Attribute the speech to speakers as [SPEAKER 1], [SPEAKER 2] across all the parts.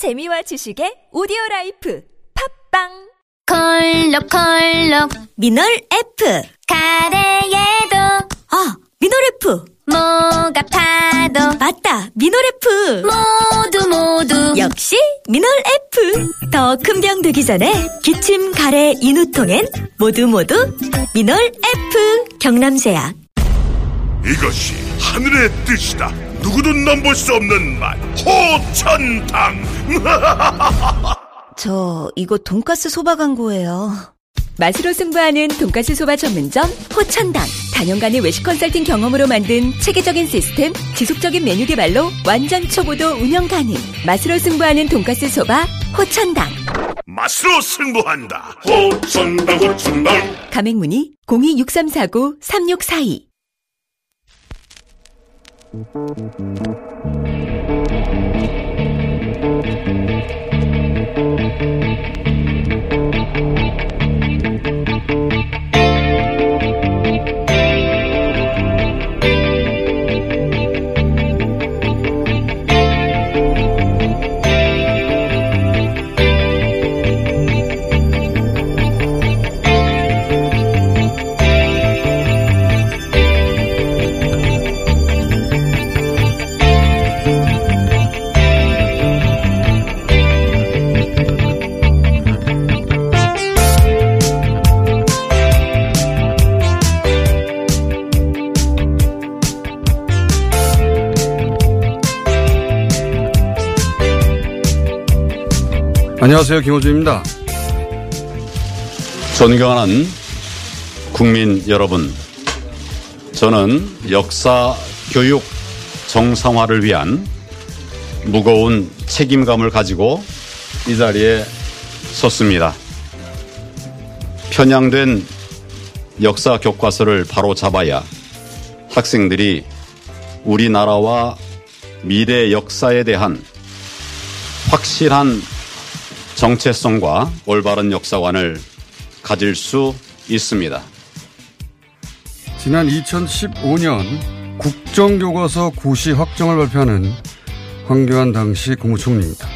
[SPEAKER 1] 재미와 지식의 오디오 라이프 팟빵
[SPEAKER 2] 콜록콜록
[SPEAKER 3] 미놀 F.
[SPEAKER 2] 가래에도
[SPEAKER 3] 아, 미놀 F.
[SPEAKER 2] 목 아파도
[SPEAKER 3] 맞다, 미놀 F.
[SPEAKER 2] 모두 모두
[SPEAKER 3] 역시 미놀 F. 더 큰 병 되기 전에 기침, 가래, 인후통엔 모두 모두 미놀 F. 경남제약.
[SPEAKER 4] 이것이 하늘의 뜻이다. 누구도 넘볼 수 없는 맛. 호천당.
[SPEAKER 3] 저 이거 돈가스 소바 광고예요.
[SPEAKER 1] 맛으로 승부하는 돈가스 소바 전문점 호천당 단연간의 외식 컨설팅 경험으로 만든 체계적인 시스템 지속적인 메뉴 개발로 완전 초보도 운영 가능 맛으로 승부하는 돈가스 소바 호천당
[SPEAKER 4] 맛으로 승부한다. 호천당 호천당.
[SPEAKER 1] 가맹문의 0263493642 Thank you.
[SPEAKER 5] 안녕하세요. 김호준입니다.
[SPEAKER 6] 존경하는 국민 여러분, 저는 역사 교육 정상화를 위한 무거운 책임감을 가지고 이 자리에 섰습니다. 편향된 역사 교과서를 바로 잡아야 학생들이 우리나라와 미래 역사에 대한 확실한 정체성과 올바른 역사관을 가질 수 있습니다.
[SPEAKER 5] 지난 2015년 국정교과서 고시 확정을 발표하는 황교안 당시 국무총리입니다.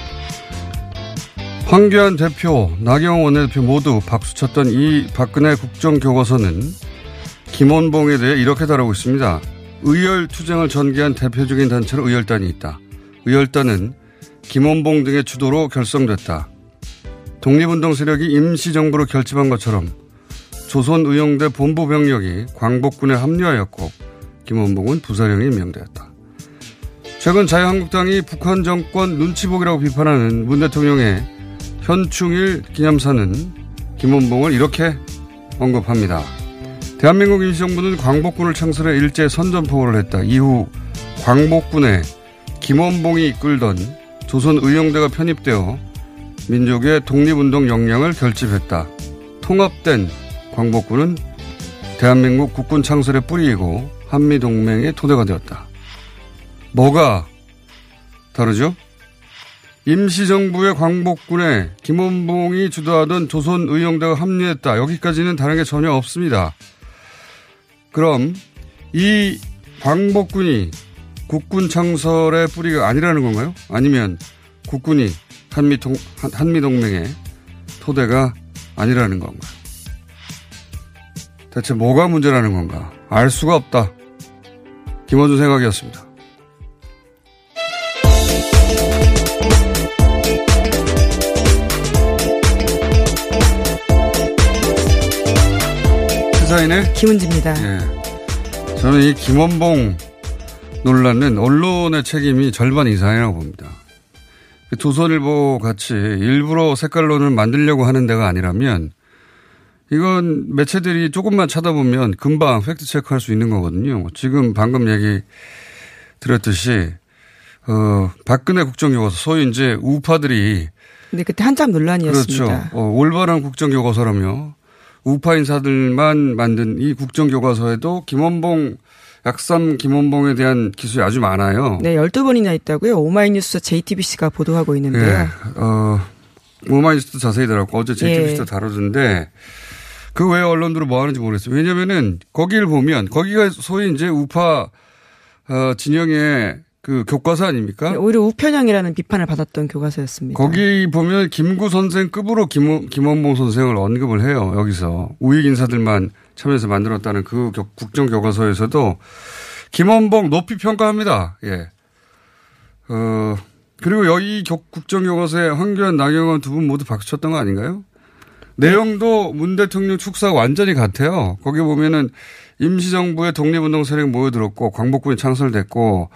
[SPEAKER 5] 황교안 대표, 나경원 원내대표 모두 박수쳤던 이 박근혜 국정교과서는 김원봉에 대해 이렇게 다루고 있습니다. 의열 투쟁을 전개한 대표적인 단체로 의열단이 있다. 의열단은 김원봉 등의 주도로 결성됐다. 독립운동 세력이 임시정부로 결집한 것처럼 조선의용대 본부 병력이 광복군에 합류하였고 김원봉은 부사령에 임명되었다. 최근 자유한국당이 북한 정권 눈치보기라고 비판하는 문 대통령의 현충일 기념사는 김원봉을 이렇게 언급합니다. 대한민국 임시정부는 광복군을 창설해 일제 선전포고를 했다. 이후 광복군에 김원봉이 이끌던 조선의용대가 편입되어 민족의 독립운동 역량을 결집했다. 통합된 광복군은 대한민국 국군 창설의 뿌리이고 한미동맹의 토대가 되었다. 뭐가 다르죠? 임시정부의 광복군에 김원봉이 주도하던 조선의용대가 합류했다. 여기까지는 다른 게 전혀 없습니다. 그럼 이 광복군이 국군 창설의 뿌리가 아니라는 건가요? 아니면 국군이 한미 동, 한미 동맹의 토대가 아니라는 건가? 대체 뭐가 문제라는 건가? 알 수가 없다. 김원준 생각이었습니다. 시사인의
[SPEAKER 7] 김은지입니다.
[SPEAKER 5] 예. 저는 이 김원봉 논란은 언론의 책임이 절반 이상이라고 봅니다. 조선일보 같이 일부러 색깔론을 만들려고 하는 데가 아니라면 이건 매체들이 조금만 찾아보면 금방 팩트 체크할 수 있는 거거든요. 지금 방금 얘기 드렸듯이 어 박근혜 국정교과서 소위 이제 우파들이
[SPEAKER 7] 근데 그때 한참 논란이었습니다.
[SPEAKER 5] 그렇죠. 어, 올바른 국정교과서라며 우파 인사들만 만든 이 국정교과서에도 김원봉 약삼 김원봉에 대한 기술이 아주 많아요.
[SPEAKER 7] 네, 12번이나 있다고요. 오마이뉴스 JTBC가 보도하고 있는데요. 네,
[SPEAKER 5] 어, 오마이뉴스도 자세히 다뤘고 어제 JTBC도 예. 다루던데 그 외 언론들은 뭐 하는지 모르겠어요. 왜냐면은 거기를 보면 거기가 소위 이제 우파 어, 진영의 그 교과서 아닙니까?
[SPEAKER 7] 네, 오히려 우편형이라는 비판을 받았던 교과서였습니다.
[SPEAKER 5] 거기 보면 김구 선생 급으로 김, 김원봉 선생을 언급을 해요. 여기서 우익 인사들만 참여해서 만들었다는 그 교- 국정교과서에서도 김원봉 높이 평가합니다. 예. 어 그리고 여기 교- 국정교과서에 황교안, 나경원 두 분 모두 박수 쳤던 거 아닌가요? 내용도 문 대통령 축사 완전히 같아요. 거기 보면은 임시정부의 독립운동 세력이 모여들었고 광복군이 창설됐고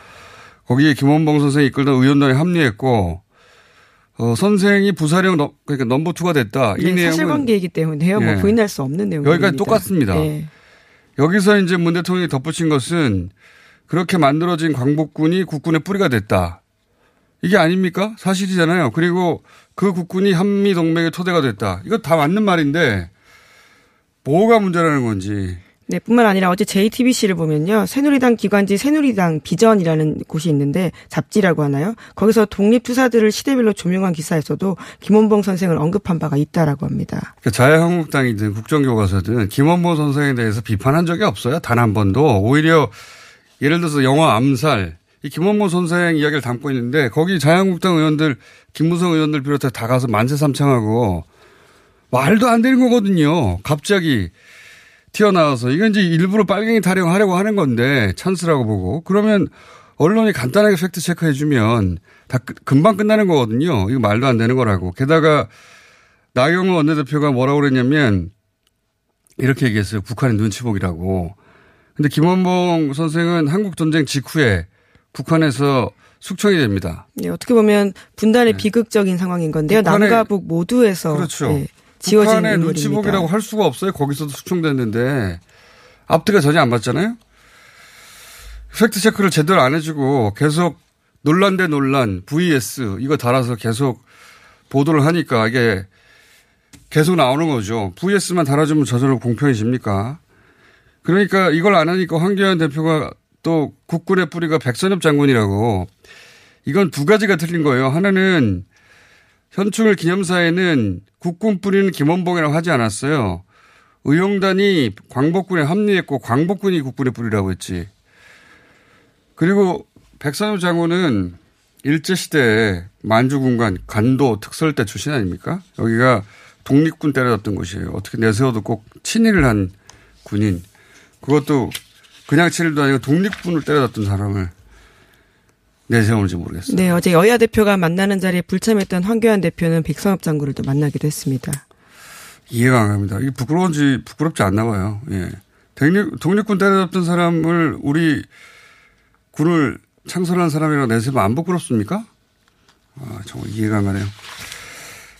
[SPEAKER 5] 거기에 김원봉 선생이 이끌던 의원단이 합류했고 어, 선생이 부사령 넘, 그러니까 넘버 투가 됐다. 이
[SPEAKER 7] 네,
[SPEAKER 5] 내용은
[SPEAKER 7] 사실관계이기 때문에요. 뭐
[SPEAKER 5] 예.
[SPEAKER 7] 부인할 수 없는 내용입니다.
[SPEAKER 5] 여기까지 똑같습니다.
[SPEAKER 7] 네.
[SPEAKER 5] 여기서 이제 문 대통령이 덧붙인 것은 그렇게 만들어진 광복군이 국군의 뿌리가 됐다. 이게 아닙니까? 사실이잖아요. 그리고 그 국군이 한미 동맹의 토대가 됐다. 이거 다 맞는 말인데 뭐가 문제라는 건지.
[SPEAKER 7] 네, 뿐만 아니라 어제 JTBC를 보면요. 새누리당 기관지 새누리당 비전이라는 곳이 있는데 잡지라고 하나요? 거기서 독립투사들을 시대별로 조명한 기사에서도 김원봉 선생을 언급한 바가 있다라고 합니다.
[SPEAKER 5] 그러니까 자유한국당이든 국정교과서든 김원모 선생에 대해서 비판한 적이 없어요. 단 한 번도. 오히려 예를 들어서 영화 암살 이 김원모 선생 이야기를 담고 있는데 거기 자유한국당 의원들 김무성 의원들 비롯해 다 가서 만세 삼창하고 말도 안 되는 거거든요. 갑자기 튀어나와서 이건 이제 일부러 빨갱이 타령하려고 하는 건데 찬스라고 보고 그러면 언론이 간단하게 팩트 체크해 주면 다 끝- 금방 끝나는 거거든요. 이거 말도 안 되는 거라고. 게다가 나경원 원내대표가 뭐라고 그랬냐면 이렇게 얘기했어요. 북한의 눈치 보기라고. 근데 김원봉 선생은 한국 전쟁 직후에 북한에서 숙청이 됩니다.
[SPEAKER 7] 네, 어떻게 보면 분단의 비극적인 상황인 건데요. 남과 북 모두에서
[SPEAKER 5] 그렇죠.
[SPEAKER 7] 네, 지어진
[SPEAKER 5] 북한의
[SPEAKER 7] 인물입니다.
[SPEAKER 5] 눈치 보기라고 할 수가 없어요. 거기서도 숙청됐는데 앞뒤가 전혀 안 맞잖아요. 팩트 체크를 제대로 안 해주고 계속 논란 대 논란, VS 이거 달아서 계속 보도를 하니까 이게 계속 나오는 거죠. VS만 달아주면 저절로 공평해집니까? 그러니까 이걸 안 하니까 황교안 대표가 또 국군의 뿌리가 백선엽 장군이라고 이건 두 가지가 틀린 거예요. 하나는 현충일 기념사에는 국군 뿌리는 김원봉이라고 하지 않았어요. 의용단이 광복군에 합류했고 광복군이 국군의 뿌리라고 했지. 그리고 백선엽 장군은 일제시대에 만주군관 간도 특설대 출신 아닙니까? 여기가 독립군 때려잡던 곳이에요. 어떻게 내세워도 꼭 친일을 한 군인. 그것도 그냥 친일도 아니고 독립군을 때려잡던 사람을 내세우는지 모르겠어요.
[SPEAKER 7] 네, 어제 여야 대표가 만나는 자리에 불참했던 황교안 대표는 백선엽 장군을 또 만나기도 했습니다.
[SPEAKER 5] 이해가 안 갑니다. 이게 부끄러운지 부끄럽지 않나 봐요. 예. 독립, 독립군 때려잡던 사람을 우리 군을 창설한 사람이라고 내세우면 안 부끄럽습니까? 아, 정말 이해가 안 가네요.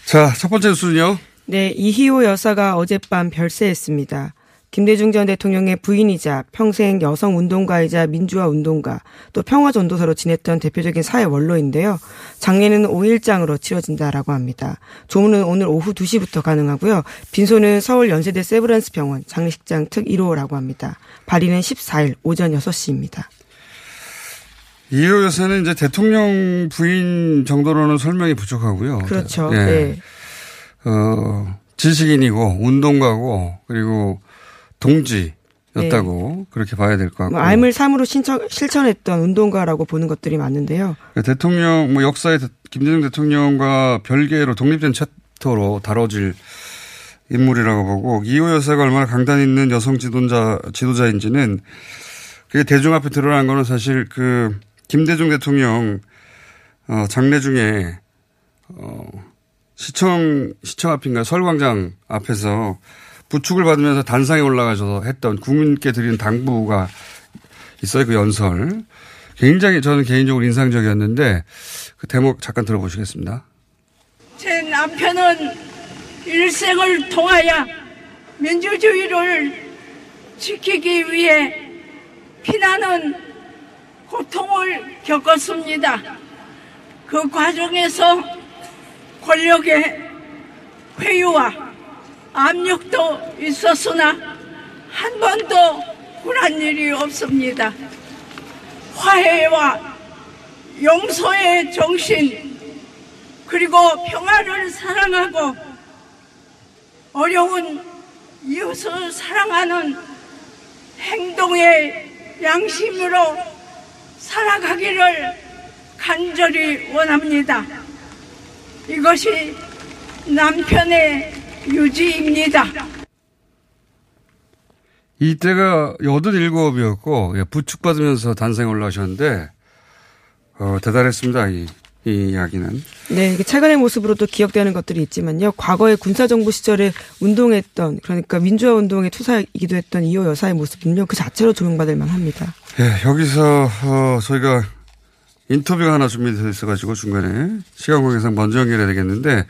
[SPEAKER 5] 자, 첫 번째 뉴스는요.
[SPEAKER 7] 네, 이희호 여사가 어젯밤 별세했습니다. 김대중 전 대통령의 부인이자 평생 여성 운동가이자 민주화 운동가, 또 평화 전도사로 지냈던 대표적인 사회 원로인데요. 장례는 5일장으로 치러진다라고 합니다. 조문은 오늘 오후 2시부터 가능하고요. 빈소는 서울 연세대 세브란스 병원 장례식장 특 1호라고 합니다. 발의는 14일 오전 6시입니다.
[SPEAKER 5] 이호 여사는 이제 대통령 부인 정도로는 설명이 부족하고요.
[SPEAKER 7] 그렇죠.
[SPEAKER 5] 예.
[SPEAKER 7] 네.
[SPEAKER 5] 어, 지식인이고 운동가고 그리고 동지 였다고 그렇게 봐야 될 것 같고.
[SPEAKER 7] 뭐 알물 삶으로 신청, 실천했던 운동가라고 보는 것들이 많은데요.
[SPEAKER 5] 대통령 뭐 역사에 대- 김대중 대통령과 별개로 독립된 챕터로 다뤄질 인물이라고 보고 이호 여사가 얼마나 강단 있는 여성 지도자 지도자인지는 그게 대중 앞에 드러난 거는 사실 그 김대중 대통령 어 장례 중에 어 시청 시청 앞인가 서울광장 앞에서 부축을 받으면서 단상에 올라가서 했던 국민께 드리는 당부가 있어요 그 연설 굉장히 저는 개인적으로 인상적이었는데 그 대목 잠깐 들어보시겠습니다.
[SPEAKER 8] 제 남편은 일생을 통하여 민주주의를 지키기 위해 피나는 고통을 겪었습니다. 그 과정에서 권력의 회유와 압력도 있었으나 한 번도 굴한 일이 없습니다. 화해와 용서의 정신 그리고 평화를 사랑하고 어려운 이웃을 사랑하는 행동의 양심으로 살아가기를 간절히 원합니다. 이것이 남편의 유지입니다.
[SPEAKER 5] 이때가 여든 일곱이었고 예, 부축받으면서 단상에 올라오셨는데 어, 대단했습니다. 이, 이 이야기는.
[SPEAKER 7] 네, 최근의 모습으로도 기억되는 것들이 있지만요. 과거에 군사정부 시절에 운동했던 그러니까 민주화 운동의 투사이기도 했던 이호 여사의 모습은요. 그 자체로 조명받을 만합니다.
[SPEAKER 5] 예, 여기서 어, 저희가 인터뷰가 하나 준비되어 있어가지고 중간에 시간 관계상 먼저 연결해야 되겠는데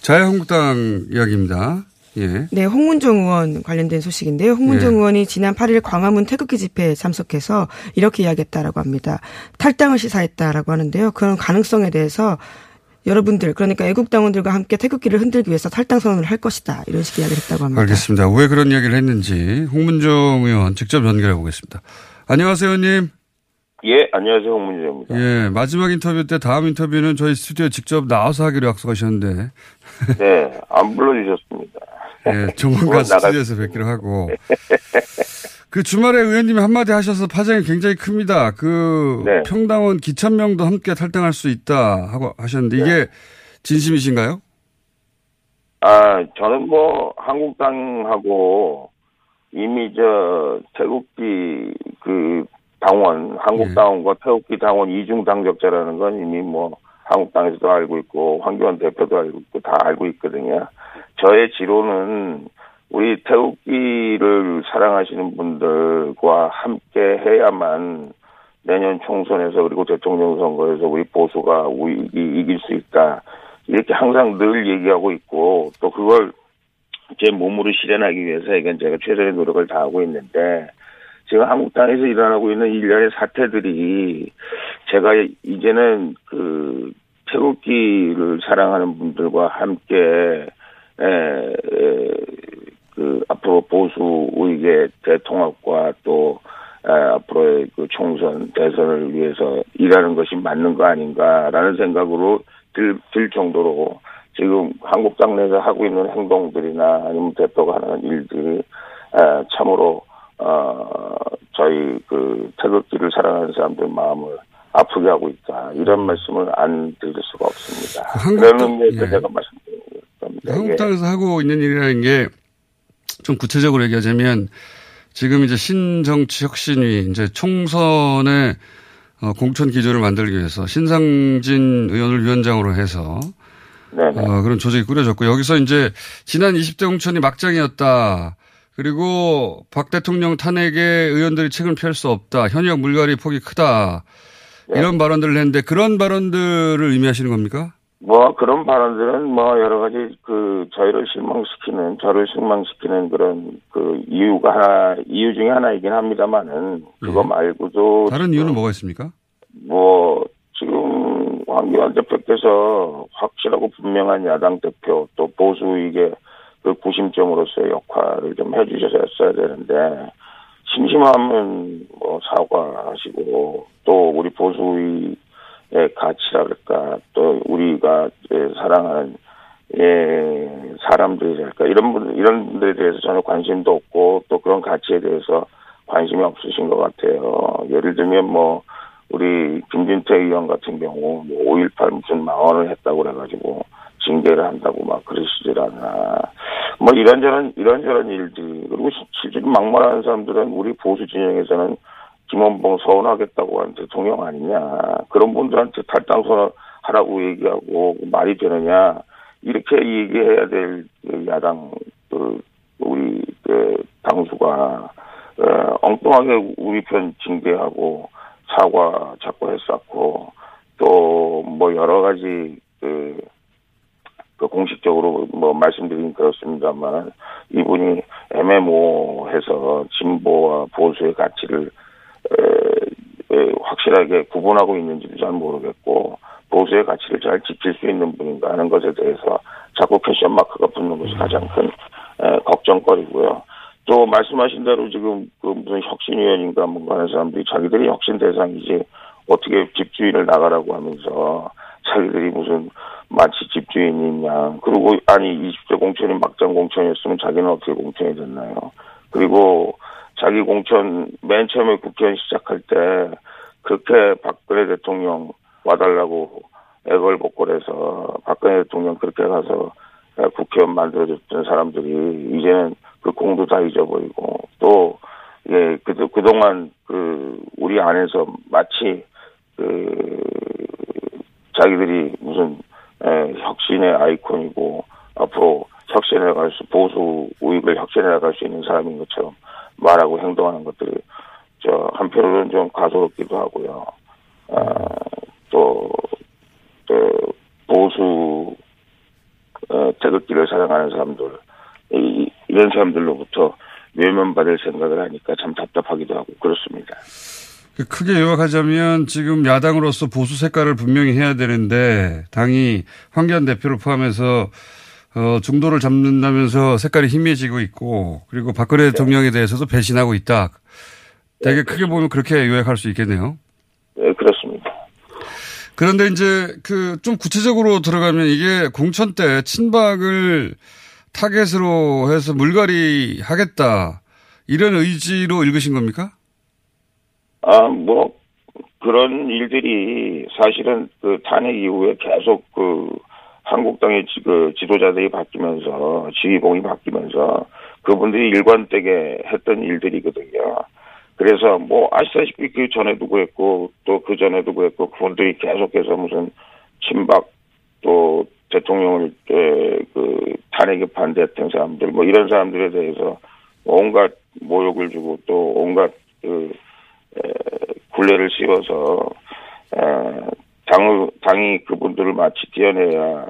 [SPEAKER 5] 자유한국당 이야기입니다. 예.
[SPEAKER 7] 네, 홍문종 의원 관련된 소식인데요. 홍문종
[SPEAKER 5] 예.
[SPEAKER 7] 의원이 지난 8일 광화문 태극기 집회에 참석해서 이렇게 이야기했다라고 합니다. 탈당을 시사했다라고 하는데요. 그런 가능성에 대해서 여러분들 그러니까 애국당원들과 함께 태극기를 흔들기 위해서 탈당 선언을 할 것이다 이런 식의 이야기를 했다고 합니다.
[SPEAKER 5] 알겠습니다. 왜 그런 이야기를 했는지 홍문종 의원 직접 연결해 보겠습니다. 안녕하세요, 의원님.
[SPEAKER 9] 예, 안녕하세요. 홍문재입니다.
[SPEAKER 5] 예, 마지막 인터뷰 때 다음 인터뷰는 저희 스튜디오에 직접 나와서 하기로 약속하셨는데
[SPEAKER 9] 네, 안 불러주셨습니다.
[SPEAKER 5] 예, 조만간 스튜디오에서 뵙기로 하고. 그 주말에 의원님이 한마디 하셔서 파장이 굉장히 큽니다. 그
[SPEAKER 9] 네.
[SPEAKER 5] 평당원 기천명도 함께 탈당할 수 있다 하고 하셨는데
[SPEAKER 9] 네.
[SPEAKER 5] 이게 진심이신가요?
[SPEAKER 9] 아, 저는 뭐, 한국당하고 이미 저, 태국기 그 당원, 한국당원과 태국기 당원 이중 당적자라는 건 이미 뭐, 한국당에서도 알고 있고, 황교안 대표도 알고 있고, 다 알고 있거든요. 저의 지로는 우리 태국기를 사랑하시는 분들과 함께 해야만 내년 총선에서 그리고 대통령 선거에서 우리 보수가 우리 이길 수 있다. 이렇게 항상 늘 얘기하고 있고 또 그걸 제 몸으로 실현하기 위해서 이건 제가 최선의 노력을 다하고 있는데 지금 한국당에서 일어나고 있는 일련의 사태들이 제가 이제는 그 태극기를 사랑하는 분들과 함께 에, 에, 그 앞으로 보수 우익의 대통합과 또 에, 앞으로의 그 총선 대선을 위해서 일하는 것이 맞는 거 아닌가라는 생각으로 들, 들 정도로 지금 한국 당 내에서 하고 있는 행동들이나 아니면 대표가 하는 일들이 에, 참으로 어, 저희 그 태극기를 사랑하는 사람들 마음을 아프게 하고 있다 이런 말씀을 안 드릴 수가 없습니다.
[SPEAKER 5] 그
[SPEAKER 9] 의미에서
[SPEAKER 5] 예.
[SPEAKER 9] 제가 말씀드린 겁니다. 예.
[SPEAKER 5] 한국당에서 하고 있는 일이라는 게 좀 구체적으로 얘기하자면 지금 이제 신정치 혁신위 이제 총선에 어, 공천 기조를 만들기 위해서 신상진 의원을 위원장으로 해서
[SPEAKER 9] 네네.
[SPEAKER 5] 어, 그런 조직이 꾸려졌고 여기서 이제 지난 20대 공천이 막장이었다. 그리고 박 대통령 탄핵에 의원들이 책임을 피할 수 없다. 현역 물갈이 폭이 크다.
[SPEAKER 9] 네.
[SPEAKER 5] 이런 발언들을 했는데 그런 발언들을 의미하시는 겁니까?
[SPEAKER 9] 뭐 그런 발언들은 뭐 여러 가지 그 저희를 실망시키는 저를 실망시키는 그런 그 이유가 하나 이유 중에 하나이긴 합니다만은 그거
[SPEAKER 5] 예.
[SPEAKER 9] 말고도
[SPEAKER 5] 다른 이유는 뭐가 있습니까?
[SPEAKER 9] 뭐 지금 황교안 대표께서 확실하고 분명한 야당 대표 또 보수 이게 그 구심점으로서의 역할을 좀 해주셨어야 되는데 심심하면 뭐 사과하시고 또 우리 보수의 가치랄까 또 우리가 예, 사랑하는 예 사람들이랄까 이런 분 이런 분들에 대해서 전혀 관심도 없고 또 그런 가치에 대해서 관심이 없으신 것 같아요. 예를 들면 뭐 우리 김진태 의원 같은 경우 뭐5.18 무슨 망언을 했다고 그래가지고 징계를 한다고 막 그러시질 않나. 뭐 이런저런 이런저런 일들 그리고 시- 실제로 막말하는 사람들은 우리 보수 진영에서는 김원봉 서운하겠다고 하는 대통령 아니냐. 그런 분들한테 탈당 선언하라고 얘기하고 말이 되느냐. 이렇게 얘기해야 될그 야당 그 우리 그 당수가 어, 엉뚱하게 우리 편 징계하고 사과 자꾸 했었고 또 뭐 여러 가지 그, 그 공식적으로 뭐 말씀드리긴 그렇습니다만 이분이 애매모호해서 진보와 보수의 가치를 에, 에, 확실하게 구분하고 있는지도 잘 모르겠고 보수의 가치를 잘 지킬 수 있는 분인가 하는 것에 대해서 자꾸 패션 마크가 붙는 것이 가장 큰 에, 걱정거리고요. 또 말씀하신 대로 지금 그 무슨 혁신위원인가 뭔가 하는 사람들이 자기들이 혁신 대상이지 어떻게 집주인을 나가라고 하면서 자기들이 무슨 마치 집주인이냐 그리고 아니 20대 공천이 막장 공천이었으면 자기는 어떻게 공천이 됐나요? 그리고 자기 공천 맨 처음에 국회의원 시작할 때 그렇게 박근혜 대통령 와달라고 애걸복걸해서 박근혜 대통령 그렇게 가서 국회의원 만들어줬던 사람들이 이제는 그 공도 다 잊어버리고 또 예, 그, 그동안 그 우리 안에서 마치 그 자기들이 무슨 에, 혁신의 아이콘이고 앞으로 혁신해 나갈 수, 보수 우익을 혁신해 나갈 수 있는 사람인 것처럼 말하고 행동하는 것들이 저 한편으로는 좀 가소롭기도 하고요. 아, 또, 또 보수 어, 태극기를 사랑하는 사람들 이, 이런 사람들로부터 외면받을 생각을 하니까 참 답답하기도 하고 그렇습니다.
[SPEAKER 5] 그 크게 요약하자면 지금 야당으로서 보수 색깔을 분명히 해야 되는데 당이 황교안 대표를 포함해서 어, 중도를 잡는다면서 색깔이 희미해지고 있고 그리고 박근혜 대통령에 대해서도 배신하고 있다. 되게 크게 보면 그렇게 요약할 수 있겠네요.
[SPEAKER 9] 네, 그렇습니다.
[SPEAKER 5] 그런데 이제 그 좀 구체적으로 들어가면 이게 공천 때 친박을 타겟으로 해서 물갈이 하겠다. 이런 의지로 읽으신 겁니까?
[SPEAKER 9] 아, 뭐, 그런 일들이 사실은 그 탄핵 이후에 계속 그 한국당의 지, 그 지도자들이 바뀌면서 지휘봉이 바뀌면서 그분들이 일관되게 했던 일들이거든요. 그래서 뭐 아시다시피 그 전에도 그랬고 또 그 전에도 그랬고 그분들이 계속해서 무슨 친박 또 대통령을 그 탄핵에 반대했던 사람들 뭐 이런 사람들에 대해서 온갖 모욕을 주고 또 온갖 그 에, 굴레를 씌워서 에, 당 당이 그분들을 마치 띄어내야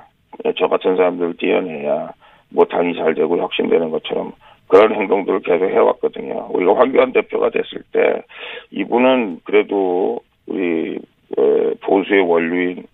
[SPEAKER 9] 저 같은 사람들을 띄어내야 뭐 당이 잘 되고 혁신되는 것처럼 그런 행동들을 계속 해왔거든요. 우리가 황교안 대표가 됐을 때 이분은 그래도 우리 보수의 원류인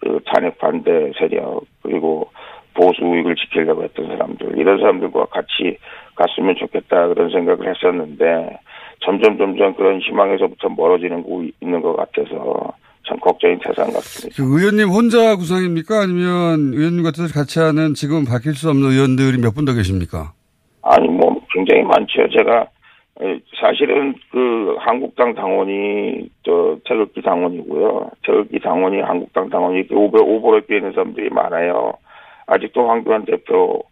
[SPEAKER 9] 그 탄핵 반대 세력 그리고 보수 우익을 지키려고 했던 사람들 이런 사람들과 같이 갔으면 좋겠다 그런 생각을 했었는데 점점 점점 그런 희망에서부터 멀어지는 거 있는 것 같아서 참 걱정이 대상 같습니다.
[SPEAKER 5] 그 의원님 혼자 구성입니까? 아니면 의원님과 같이 하는 지금 바뀔 수 없는 의원들이 몇 분 더 계십니까?
[SPEAKER 9] 아니 뭐 굉장히 많죠. 제가 사실은 그 한국당 당원이 저 태극기 당원이고요. 태극기 당원이 한국당 당원이 오버 오버랩 되는 사람들이 많아요. 아직도 황교안 대표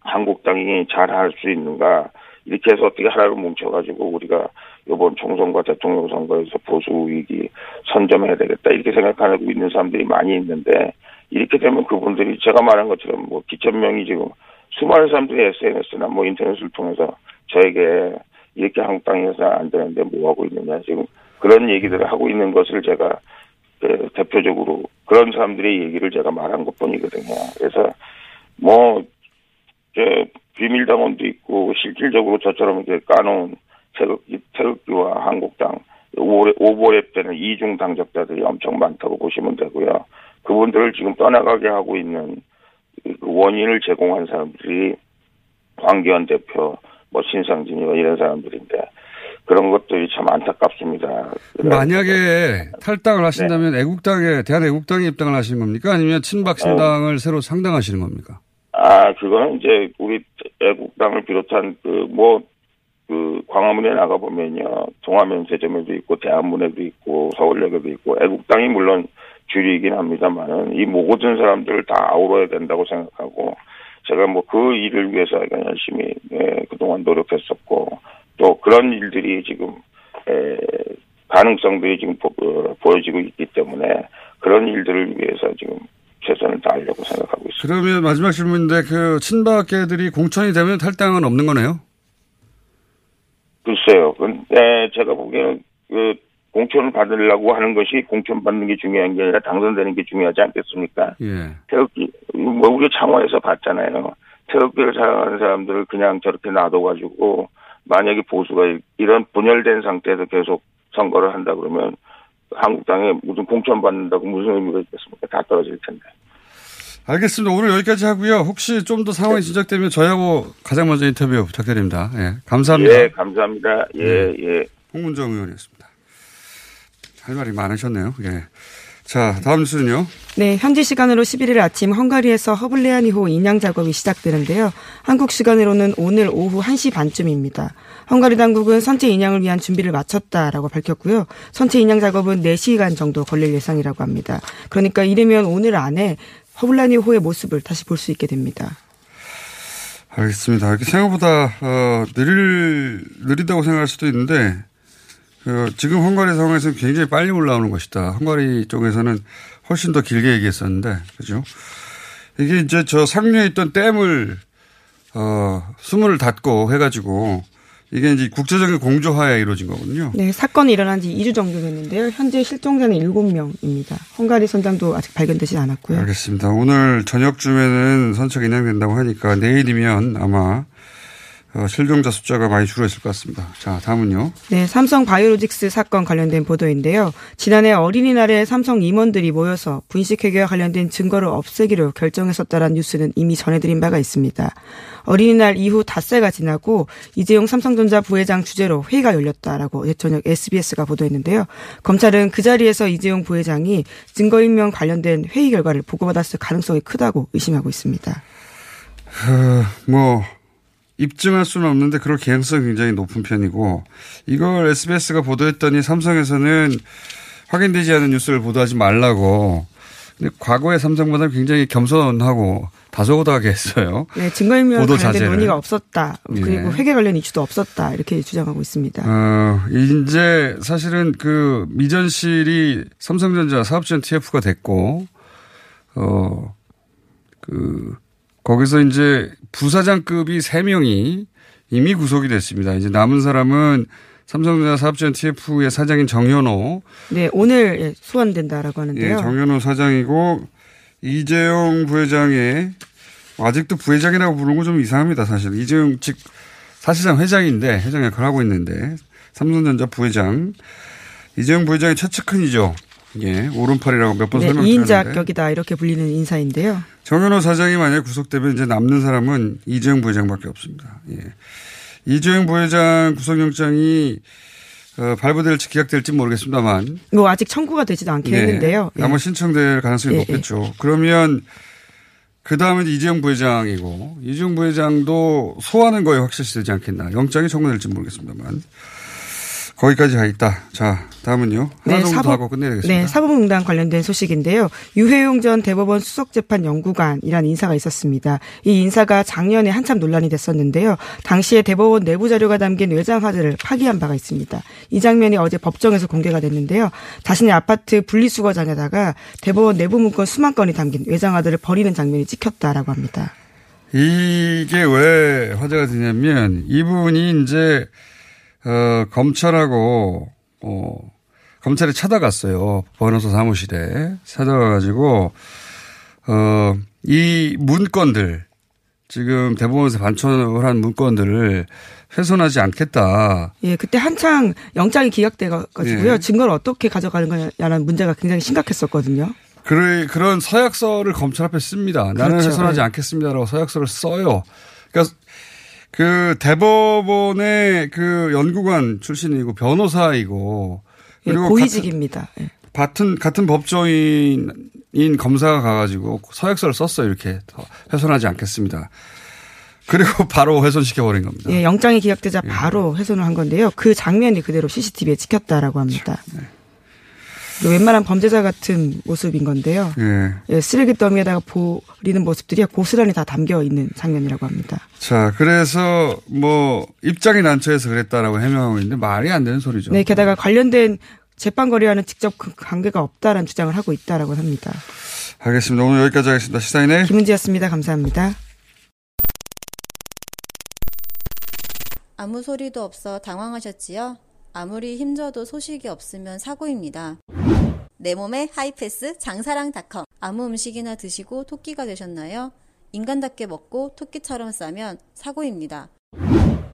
[SPEAKER 9] 한국당이 잘 할 수 있는가 이렇게 해서 어떻게 하나로 뭉쳐가지고 우리가 이번 총선과 대통령 선거에서 보수 우익이 선점해야 되겠다 이렇게 생각하고 있는 사람들이 많이 있는데 이렇게 되면 그분들이 제가 말한 것처럼 뭐 기천 명이 지금 수많은 사람들이 SNS나 뭐 인터넷을 통해서 저에게 이렇게 한국당에서 안 되는데 뭐 하고 있느냐 지금 그런 얘기들을 하고 있는 것을 제가 그 대표적으로 그런 사람들의 얘기를 제가 말한 것 뿐이거든요. 그래서 뭐, 저, 비밀당원도 있고, 실질적으로 저처럼 이렇게 까놓은 태극기, 태극기와 한국당, 오버랩 되는 이중 당적자들이 엄청 많다고 보시면 되고요. 그분들을 지금 떠나가게 하고 있는 그 원인을 제공한 사람들이 황교안 대표, 뭐 신상진이와 이런 사람들인데 그런 것들이 참 안타깝습니다.
[SPEAKER 5] 만약에 탈당을 하신다면 네. 애국당에 대한 애국당에 입당을 하시는 겁니까? 아니면 친박 신당을 어. 새로 상당하시는 겁니까?
[SPEAKER 9] 아 그거는 이제 우리 애국당을 비롯한 그 뭐 그 광화문에 나가 보면요. 동화면세점에도 있고 대한문에도 있고 서울역에도 있고 애국당이 물론 주류이긴 합니다만은 이 모든 사람들을 다 아우러야 된다고 생각하고 제가 뭐 그 일을 위해서 열심히 예, 그동안 노력했었고 또 그런 일들이 지금 에, 가능성들이 지금 보, 어, 보여지고 있기 때문에 그런 일들을 위해서 지금 최선을 다하려고 생각하고 있습니다.
[SPEAKER 5] 그러면 마지막 질문인데 그 친박계들이 공천이 되면 탈당은 없는 거네요?
[SPEAKER 9] 글쎄요. 근데 제가 보기에는 그 공천을 받으려고 하는 것이 공천 받는 게 중요한 게 아니라 당선되는 게 중요하지 않겠습니까?
[SPEAKER 5] 예.
[SPEAKER 9] 태극기, 뭐, 우리 창원에서 봤잖아요. 태극기를 사랑하는 사람들을 그냥 저렇게 놔둬가지고, 만약에 보수가 이런 분열된 상태에서 계속 선거를 한다 그러면, 한국당에 무슨 공천 받는다고 무슨 의미가 있겠습니까? 다 떨어질 텐데.
[SPEAKER 5] 알겠습니다. 오늘 여기까지 하고요. 혹시 좀 더 상황이 네. 진작되면 저희하고 가장 먼저 인터뷰 부탁드립니다. 예. 감사합니다.
[SPEAKER 9] 예, 감사합니다. 예, 네. 예.
[SPEAKER 5] 홍문정 의원이었습니다. 할 말이 많으셨네요. 예. 자, 다음 뉴스는요.
[SPEAKER 7] 네, 현지 시간으로 11일 아침 헝가리에서 허블레아니호 인양 작업이 시작되는데요. 한국 시간으로는 오늘 오후 1시 반쯤입니다. 헝가리 당국은 선체 인양을 위한 준비를 마쳤다라고 밝혔고요. 선체 인양 작업은 4시간 정도 걸릴 예상이라고 합니다. 그러니까 이르면 오늘 안에 허블라니 호의 모습을 다시 볼 수 있게 됩니다.
[SPEAKER 5] 알겠습니다. 생각보다 어, 느릴 느리다고 생각할 수도 있는데 그 지금 헝가리 상황에서는 굉장히 빨리 올라오는 것이다. 헝가리 쪽에서는 훨씬 더 길게 얘기했었는데 그죠? 이게 이제 저 상류에 있던 댐을 어 수문을 닫고 해가지고 이게 이제 국제적인 공조하에 이루어진 거거든요.
[SPEAKER 7] 네, 사건이 일어난 지 2주 정도 됐는데요. 현재 실종자는 7명입니다. 헝가리 선장도 아직 발견되지 않았고요.
[SPEAKER 5] 알겠습니다. 오늘 저녁쯤에는 선착 인양된다고 하니까 내일이면 아마 어, 실종자 숫자가 많이 줄어있을 것 같습니다. 자, 다음은요.
[SPEAKER 7] 네, 삼성 바이오로직스 사건 관련된 보도인데요. 지난해 어린이날에 삼성 임원들이 모여서 분식회계와 관련된 증거를 없애기로 결정했었다는 뉴스는 이미 전해드린 바가 있습니다. 어린이날 이후 닷새가 지나고 이재용 삼성전자 부회장 주재로 회의가 열렸다라고 저녁 SBS가 보도했는데요. 검찰은 그 자리에서 이재용 부회장이 증거인명 관련된 회의 결과를 보고받았을 가능성이 크다고 의심하고 있습니다.
[SPEAKER 5] 어, 뭐 입증할 수는 없는데 그럴 개연성이 굉장히 높은 편이고 이걸 SBS가 보도했더니 삼성에서는 확인되지 않은 뉴스를 보도하지 말라고 근데 과거의 삼성보다 굉장히 겸손하고 다소곳하게 했어요.
[SPEAKER 7] 네, 증거인명
[SPEAKER 5] 보도
[SPEAKER 7] 관련된
[SPEAKER 5] 자제를.
[SPEAKER 7] 논의가 없었다. 그리고
[SPEAKER 5] 네.
[SPEAKER 7] 회계 관련 이슈도 없었다. 이렇게 주장하고 있습니다.
[SPEAKER 5] 어, 이제 사실은 그 미전실이 삼성전자 사업지원 TF가 됐고, 어, 그, 거기서 이제 부사장급이 3명이 이미 구속이 됐습니다. 이제 남은 사람은 삼성전자 사업지원 TF의 사장인 정현호,
[SPEAKER 7] 네, 오늘 예, 소환된다라고
[SPEAKER 5] 예,
[SPEAKER 7] 하는데요.
[SPEAKER 5] 정현호 사장이고 이재용 부회장의 아직도 부회장이라고 부르는 건좀 이상합니다. 사실 이재용 즉 사실상 회장인데 회장 역할을 하고 있는데 삼성전자 부회장 이재용 부회장의 최측근이죠. 예, 오른팔이라고 몇번
[SPEAKER 7] 네,
[SPEAKER 5] 설명드렸는데
[SPEAKER 7] 2인자 격이다 이렇게 불리는 인사인데요.
[SPEAKER 5] 정현호 사장이 만약 구속되면 이제 남는 사람은 이재용 부회장밖에 없습니다. 예. 이재용 부회장 구속영장이 어, 발부될지 기각될지 모르겠습니다만
[SPEAKER 7] 뭐 아직 청구가 되지도 않게 했는데요. 예.
[SPEAKER 5] 아마 신청될 가능성이
[SPEAKER 7] 예,
[SPEAKER 5] 높겠죠. 그러면 그 다음에 이재용 부회장이고 이재용 부회장도 소환은 거의 확실시 되지 않겠나. 영장이 청구될지 모르겠습니다만 거기까지 가 있다. 자 다음은요. 하나 정도 더 하고 끝내야 되겠습니다.
[SPEAKER 7] 네, 사법농단 관련된 소식인데요. 유해용 전 대법원 수석재판 연구관이라는 인사가 있었습니다. 이 인사가 작년에 한참 논란이 됐었는데요. 당시에 대법원 내부 자료가 담긴 외장 하드를 파기한 바가 있습니다. 이 장면이 어제 법정에서 공개가 됐는데요. 자신의 아파트 분리수거장에다가 대법원 내부 문건 수만 건이 담긴 외장 하드를 버리는 장면이 찍혔다라고 합니다.
[SPEAKER 5] 이게 왜 화제가 되냐면 이분이 이제 어, 검찰하고 어, 검찰이 찾아갔어요. 변호사 사무실에 찾아가가지고 어, 이 문건들 지금 대법원에서 반천을 한 문건들을 훼손하지 않겠다.
[SPEAKER 7] 예, 그때 한창 영장이 기각돼가지고요.
[SPEAKER 5] 예.
[SPEAKER 7] 증거를 어떻게 가져가는 거냐라는 문제가 굉장히 심각했었거든요.
[SPEAKER 5] 그, 그런 서약서를 검찰 앞에 씁니다. 나는
[SPEAKER 7] 그렇죠.
[SPEAKER 5] 훼손하지
[SPEAKER 7] 네.
[SPEAKER 5] 않겠습니다라고 서약서를 써요. 그 대법원의 그 연구관 출신이고 변호사이고
[SPEAKER 7] 예,
[SPEAKER 5] 그리고
[SPEAKER 7] 고위직입니다. 예.
[SPEAKER 5] 같은 같은 법조인인 검사가 가가지고 서약서를 썼어요. 이렇게 훼손하지 않겠습니다. 그리고 바로 훼손시켜 버린 겁니다.
[SPEAKER 7] 예, 영장이 기각되자 바로 훼손을 한 건데요. 그 장면이 그대로 CCTV에 찍혔다라고 합니다. 웬만한 범죄자 같은 모습인 건데요.
[SPEAKER 5] 예.
[SPEAKER 7] 예, 쓰레기 더미에다가 버리는 모습들이 고스란히 다 담겨 있는 장면이라고 합니다.
[SPEAKER 5] 자, 그래서 뭐 입장이 난처해서 그랬다라고 해명하고 있는데 말이 안 되는 소리죠.
[SPEAKER 7] 네, 게다가 관련된 재판 거래와는 직접 그 관계가 없다라는 주장을 하고 있다라고 합니다.
[SPEAKER 5] 알겠습니다. 오늘 여기까지 하겠습니다. 시사인의
[SPEAKER 7] 김은지였습니다. 감사합니다.
[SPEAKER 10] 아무 소리도 없어 당황하셨지요? 아무리 힘줘도 소식이 없으면 사고입니다. 내 몸의 하이패스 장사랑닷컴 아무 음식이나 드시고 토끼가 되셨나요? 인간답게 먹고 토끼처럼 싸면 사고입니다.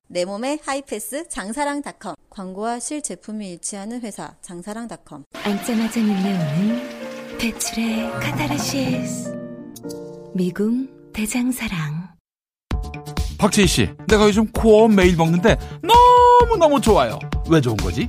[SPEAKER 10] 내 몸의 하이패스 장사랑닷컴 광고와 실제품이 일치하는 회사 장사랑닷컴
[SPEAKER 3] 앉자마자 밀려오는 배출의 카타르시스 미궁 대장사랑
[SPEAKER 11] 박재희 씨, 내가 요즘 코어 매일 먹는데 너무너무 좋아요. 왜 좋은 거지?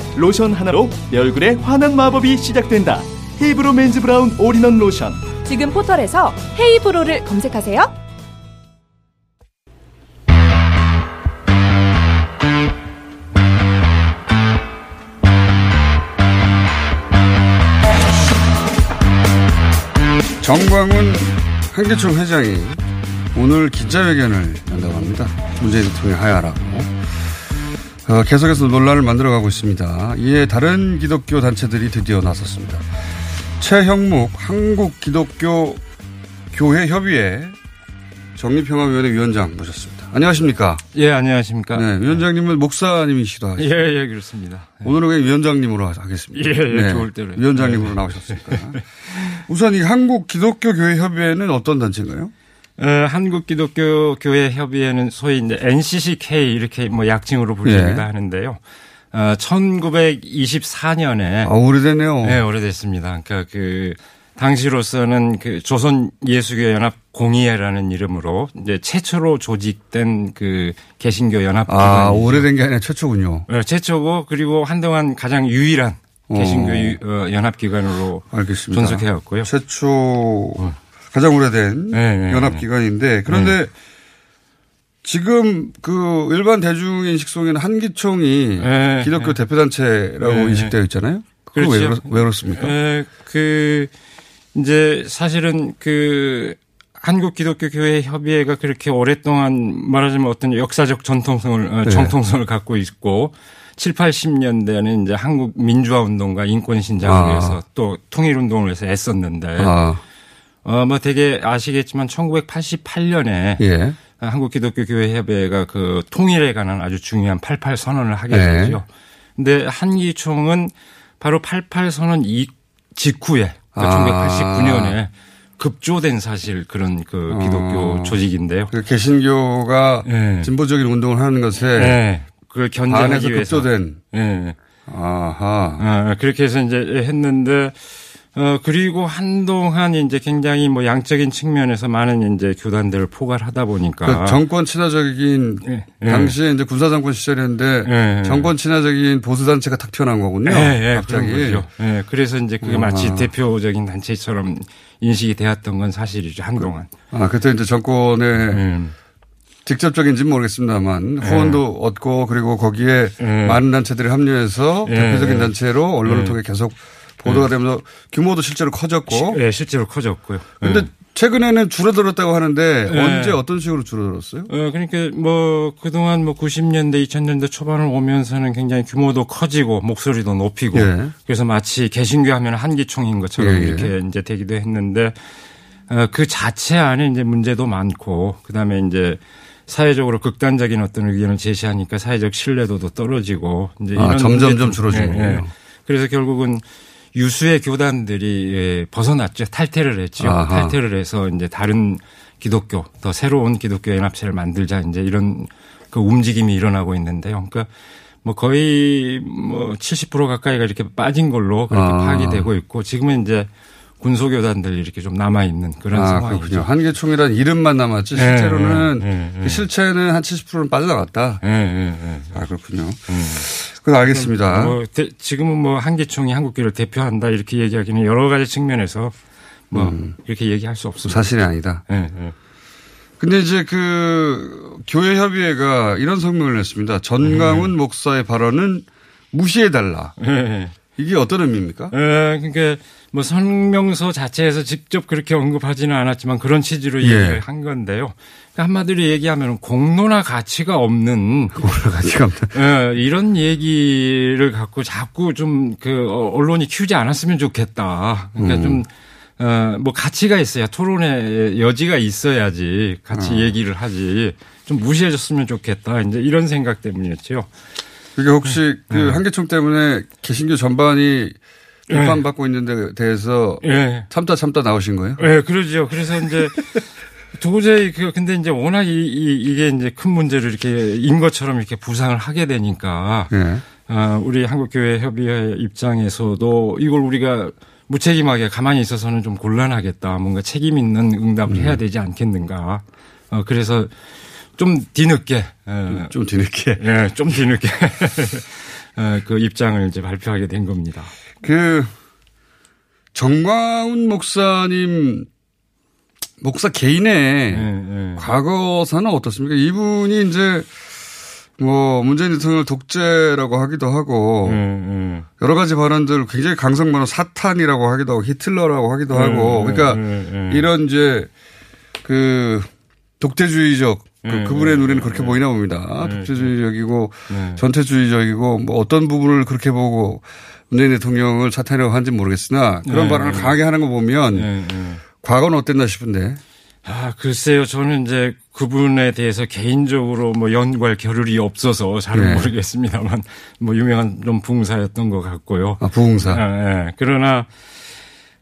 [SPEAKER 12] 로션 하나로 내 얼굴에 환한 마법이 시작된다. 헤이브로 맨즈 브라운 올인원 로션.
[SPEAKER 13] 지금 포털에서 헤이브로를 검색하세요.
[SPEAKER 5] 전광훈 한기총 회장이 오늘 기자회견을 연다고 합니다. 문재인 대통령 하야라고. 어, 계속해서 논란을 만들어가고 있습니다. 이에 다른 기독교 단체들이 드디어 나섰습니다. 최형묵 한국기독교 교회 협의회 정리평화위원회 위원장 모셨습니다. 안녕하십니까?
[SPEAKER 14] 예, 안녕하십니까?
[SPEAKER 5] 네, 위원장님은 목사님이시기도 하죠.
[SPEAKER 14] 예, 예, 그렇습니다.
[SPEAKER 5] 오늘은 그냥 위원장님으로 하겠습니다.
[SPEAKER 14] 예, 예, 좋을 대로.
[SPEAKER 5] 위원장님으로
[SPEAKER 14] 예.
[SPEAKER 5] 나오셨으니까. 우선 이 한국 기독교 교회 협의회는 어떤 단체인가요?
[SPEAKER 14] 어, 한국 기독교 교회 협의회는 소위 이제 NCCK 이렇게 뭐 약칭으로 불리기도
[SPEAKER 5] 예.
[SPEAKER 14] 하는데요. 어, 1924년에
[SPEAKER 5] 아, 오래됐네요.
[SPEAKER 14] 네, 오래됐습니다. 그러니까 그 당시로서는 그 조선 예수교 연합 공의회라는 이름으로 이제 최초로 조직된 그 개신교 연합 기관.
[SPEAKER 5] 아, 오래된 게 아니라 최초군요.
[SPEAKER 14] 네, 최초고 그리고 한동안 가장 유일한 개신교
[SPEAKER 5] 어.
[SPEAKER 14] 유- 어, 연합 기관으로
[SPEAKER 5] 알겠습니다.
[SPEAKER 14] 존속해 왔고요.
[SPEAKER 5] 최초 가장 오래된
[SPEAKER 14] 네, 네,
[SPEAKER 5] 연합
[SPEAKER 14] 네.
[SPEAKER 5] 기관인데 그런데 지금 그 일반 대중 인식 속에는 한기총이
[SPEAKER 14] 네,
[SPEAKER 5] 기독교
[SPEAKER 14] 네.
[SPEAKER 5] 대표단체라고
[SPEAKER 14] 네,
[SPEAKER 5] 인식되어 있잖아요. 그거 왜, 그렇, 왜 그렇습니까?
[SPEAKER 14] 에, 그 이제 사실은 그 한국 기독교 교회 협의회가 그렇게 오랫동안 말하자면 어떤 역사적 전통성을 어,
[SPEAKER 5] 네.
[SPEAKER 14] 정통성을 갖고 있고 7, 80년대에는 이제 한국 민주화 운동과 인권 신장을
[SPEAKER 5] 아.
[SPEAKER 14] 위해서 또 통일 운동을 위해서 애썼는데
[SPEAKER 5] 아.
[SPEAKER 14] 어 뭐 되게 아시겠지만 1988년에
[SPEAKER 5] 예.
[SPEAKER 14] 한국 기독교 교회 협의회가 그 통일에 관한 아주 중요한 88 선언을 하게
[SPEAKER 5] 네.
[SPEAKER 14] 되죠. 근데 한기총은 바로 88 선언 이 직후에 그러니까
[SPEAKER 5] 아.
[SPEAKER 14] 1989년에 급조된 사실 그런 그 기독교
[SPEAKER 5] 어.
[SPEAKER 14] 조직인데요.
[SPEAKER 5] 그 개신교가
[SPEAKER 14] 네.
[SPEAKER 5] 진보적인 운동을 하는 것에
[SPEAKER 14] 네. 그걸 견제하기 위해서
[SPEAKER 5] 급조된
[SPEAKER 14] 네.
[SPEAKER 5] 아하.
[SPEAKER 14] 아, 그렇게 해서 이제 했는데 어 그리고 한동안 이제 굉장히 뭐 양적인 측면에서 많은 이제 교단들을 포괄하다 보니까
[SPEAKER 5] 그 정권 친화적인
[SPEAKER 14] 예.
[SPEAKER 5] 당시에 이제 군사 정권 시절이었는데
[SPEAKER 14] 예.
[SPEAKER 5] 정권 친화적인 보수 단체가 탁 튀어나온 거군요.
[SPEAKER 14] 예, 예,
[SPEAKER 5] 갑자기.
[SPEAKER 14] 예, 그래서 이제 그게 마치
[SPEAKER 5] 아하.
[SPEAKER 14] 대표적인 단체처럼 인식이 되었던 건 사실이죠 한동안.
[SPEAKER 5] 아 그때 이제 정권의
[SPEAKER 14] 음.
[SPEAKER 5] 직접적인지는 모르겠습니다만
[SPEAKER 14] 예.
[SPEAKER 5] 후원도 얻고 그리고 거기에
[SPEAKER 14] 예.
[SPEAKER 5] 많은 단체들이 합류해서
[SPEAKER 14] 예,
[SPEAKER 5] 대표적인
[SPEAKER 14] 예.
[SPEAKER 5] 단체로 언론을
[SPEAKER 14] 예.
[SPEAKER 5] 통해 계속 보도가 되면서 규모도 실제로 커졌고.
[SPEAKER 14] 예, 실제로 커졌고요.
[SPEAKER 5] 근데
[SPEAKER 14] 예.
[SPEAKER 5] 최근에는 줄어들었다고 하는데
[SPEAKER 14] 예.
[SPEAKER 5] 언제 어떤 식으로 줄어들었어요?
[SPEAKER 14] 어, 그러니까 뭐 그동안 뭐 90년대, 2000년대 초반을 오면서는 굉장히 규모도 커지고 목소리도 높이고
[SPEAKER 5] 예.
[SPEAKER 14] 그래서 마치 개신교 하면 한기총인 것처럼
[SPEAKER 5] 예, 예.
[SPEAKER 14] 이렇게 이제 되기도 했는데 어, 그 자체 안에 이제 문제도 많고 그다음에 이제 사회적으로 극단적인 어떤 의견을 제시하니까 사회적 신뢰도도 떨어지고 이제
[SPEAKER 5] 아,
[SPEAKER 14] 이런
[SPEAKER 5] 점점점
[SPEAKER 14] 문제들-
[SPEAKER 5] 줄어지는군요.
[SPEAKER 14] 그래서 결국은 유수의 교단들이 예, 벗어났죠. 탈퇴를 했죠.
[SPEAKER 5] 아하.
[SPEAKER 14] 탈퇴를 해서 이제 다른 기독교, 더 새로운 기독교 연합체를 만들자 이제 이런 그 움직임이 일어나고 있는데요. 그러니까 뭐 거의 뭐 70% 가까이가 이렇게 빠진 걸로 그렇게
[SPEAKER 5] 아.
[SPEAKER 14] 파악이 되고 있고 지금은 이제 군소교단들이 이렇게 좀 남아 있는 그런
[SPEAKER 5] 아,
[SPEAKER 14] 상황이죠.
[SPEAKER 5] 그렇군요. 한계총이란 이름만 남았지
[SPEAKER 14] 네,
[SPEAKER 5] 실제로는
[SPEAKER 14] 네, 네,
[SPEAKER 5] 실체는 한 70%는 빠져나갔다. 아 그렇군요. 그건 알겠습니다.
[SPEAKER 14] 뭐 대- 지금은 뭐 한계총이 한국교를 대표한다 이렇게 얘기하기는 여러 가지 측면에서 뭐
[SPEAKER 5] 음.
[SPEAKER 14] 이렇게 얘기할 수 없습니다.
[SPEAKER 5] 사실이 아니다. 근데 이제 그 교회 협의회가 이런 성명을 냈습니다. 전강훈 목사의 발언은 무시해달라. 이게 어떤 의미입니까?
[SPEAKER 14] 예, 그러니까 뭐 성명서 자체에서 직접 그렇게 언급하지는 않았지만 그런 취지로
[SPEAKER 5] 예.
[SPEAKER 14] 얘기를 한 건데요. 그러니까 한마디로 얘기하면 공론화 가치가 없는
[SPEAKER 5] 공론화 가치가 없는
[SPEAKER 14] 예, 이런 얘기를 갖고 자꾸 좀 그 언론이 키우지 않았으면 좋겠다. 그러니까
[SPEAKER 5] 음.
[SPEAKER 14] 좀 어, 뭐 가치가 있어야 토론의 여지가 있어야지 같이
[SPEAKER 5] 어.
[SPEAKER 14] 얘기를 하지. 좀 무시해줬으면 좋겠다. 이제 이런 생각 때문이었죠.
[SPEAKER 5] 그게 혹시 그
[SPEAKER 14] 네.
[SPEAKER 5] 한계총 때문에 개신교 전반이 비판받고 있는 데 대해서
[SPEAKER 14] 예.
[SPEAKER 5] 참다 참다 나오신 거예요?
[SPEAKER 14] 예, 그러죠. 그래서 이제 도저히 그 근데 이제 워낙 이, 이, 게 이제 큰 문제를 이렇게 인 것처럼 이렇게 부상을 하게 되니까
[SPEAKER 5] 예.
[SPEAKER 14] 아, 우리 한국교회 협의회 입장에서도 이걸 우리가 무책임하게 가만히 있어서는 좀 곤란하겠다. 뭔가 책임 있는 응답을
[SPEAKER 5] 음.
[SPEAKER 14] 해야 되지 않겠는가. 어, 그래서 좀 뒤늦게. 어,
[SPEAKER 5] 좀 뒤늦게.
[SPEAKER 14] 예, 좀 뒤늦게. 어, 그 입장을 이제 발표하게 된 겁니다.
[SPEAKER 5] 그 정광훈 목사님 목사 개인의
[SPEAKER 14] 예,
[SPEAKER 5] 과거사는 어떻습니까? 이분이 이제 뭐 문재인 대통령을 독재라고 하기도 하고
[SPEAKER 14] 음,
[SPEAKER 5] 여러 가지 발언들 굉장히 강성 발언 사탄이라고 하기도 하고 히틀러라고 하기도
[SPEAKER 14] 음,
[SPEAKER 5] 하고 그러니까
[SPEAKER 14] 음, 음.
[SPEAKER 5] 이런 이제 그 독재주의적 그,
[SPEAKER 14] 음,
[SPEAKER 5] 그분의
[SPEAKER 14] 음,
[SPEAKER 5] 눈에는 그렇게 보이나 봅니다.
[SPEAKER 14] 음,
[SPEAKER 5] 독재주의적이고
[SPEAKER 14] 네.
[SPEAKER 5] 전체주의적이고 뭐 어떤 부분을 그렇게 보고 문재인 대통령을 사탄이라고 하는지 모르겠으나 그런
[SPEAKER 14] 네,
[SPEAKER 5] 발언을
[SPEAKER 14] 네.
[SPEAKER 5] 강하게 하는 거 보면
[SPEAKER 14] 네, 네.
[SPEAKER 5] 과거는 어땠나 싶은데.
[SPEAKER 14] 아, 글쎄요. 저는 이제 그분에 대해서 개인적으로 뭐 연관 겨를이 없어서 잘
[SPEAKER 5] 네.
[SPEAKER 14] 모르겠습니다만 뭐 유명한 좀 부흥사였던 것 같고요.
[SPEAKER 5] 아, 부흥사.
[SPEAKER 14] 아, 예. 그러나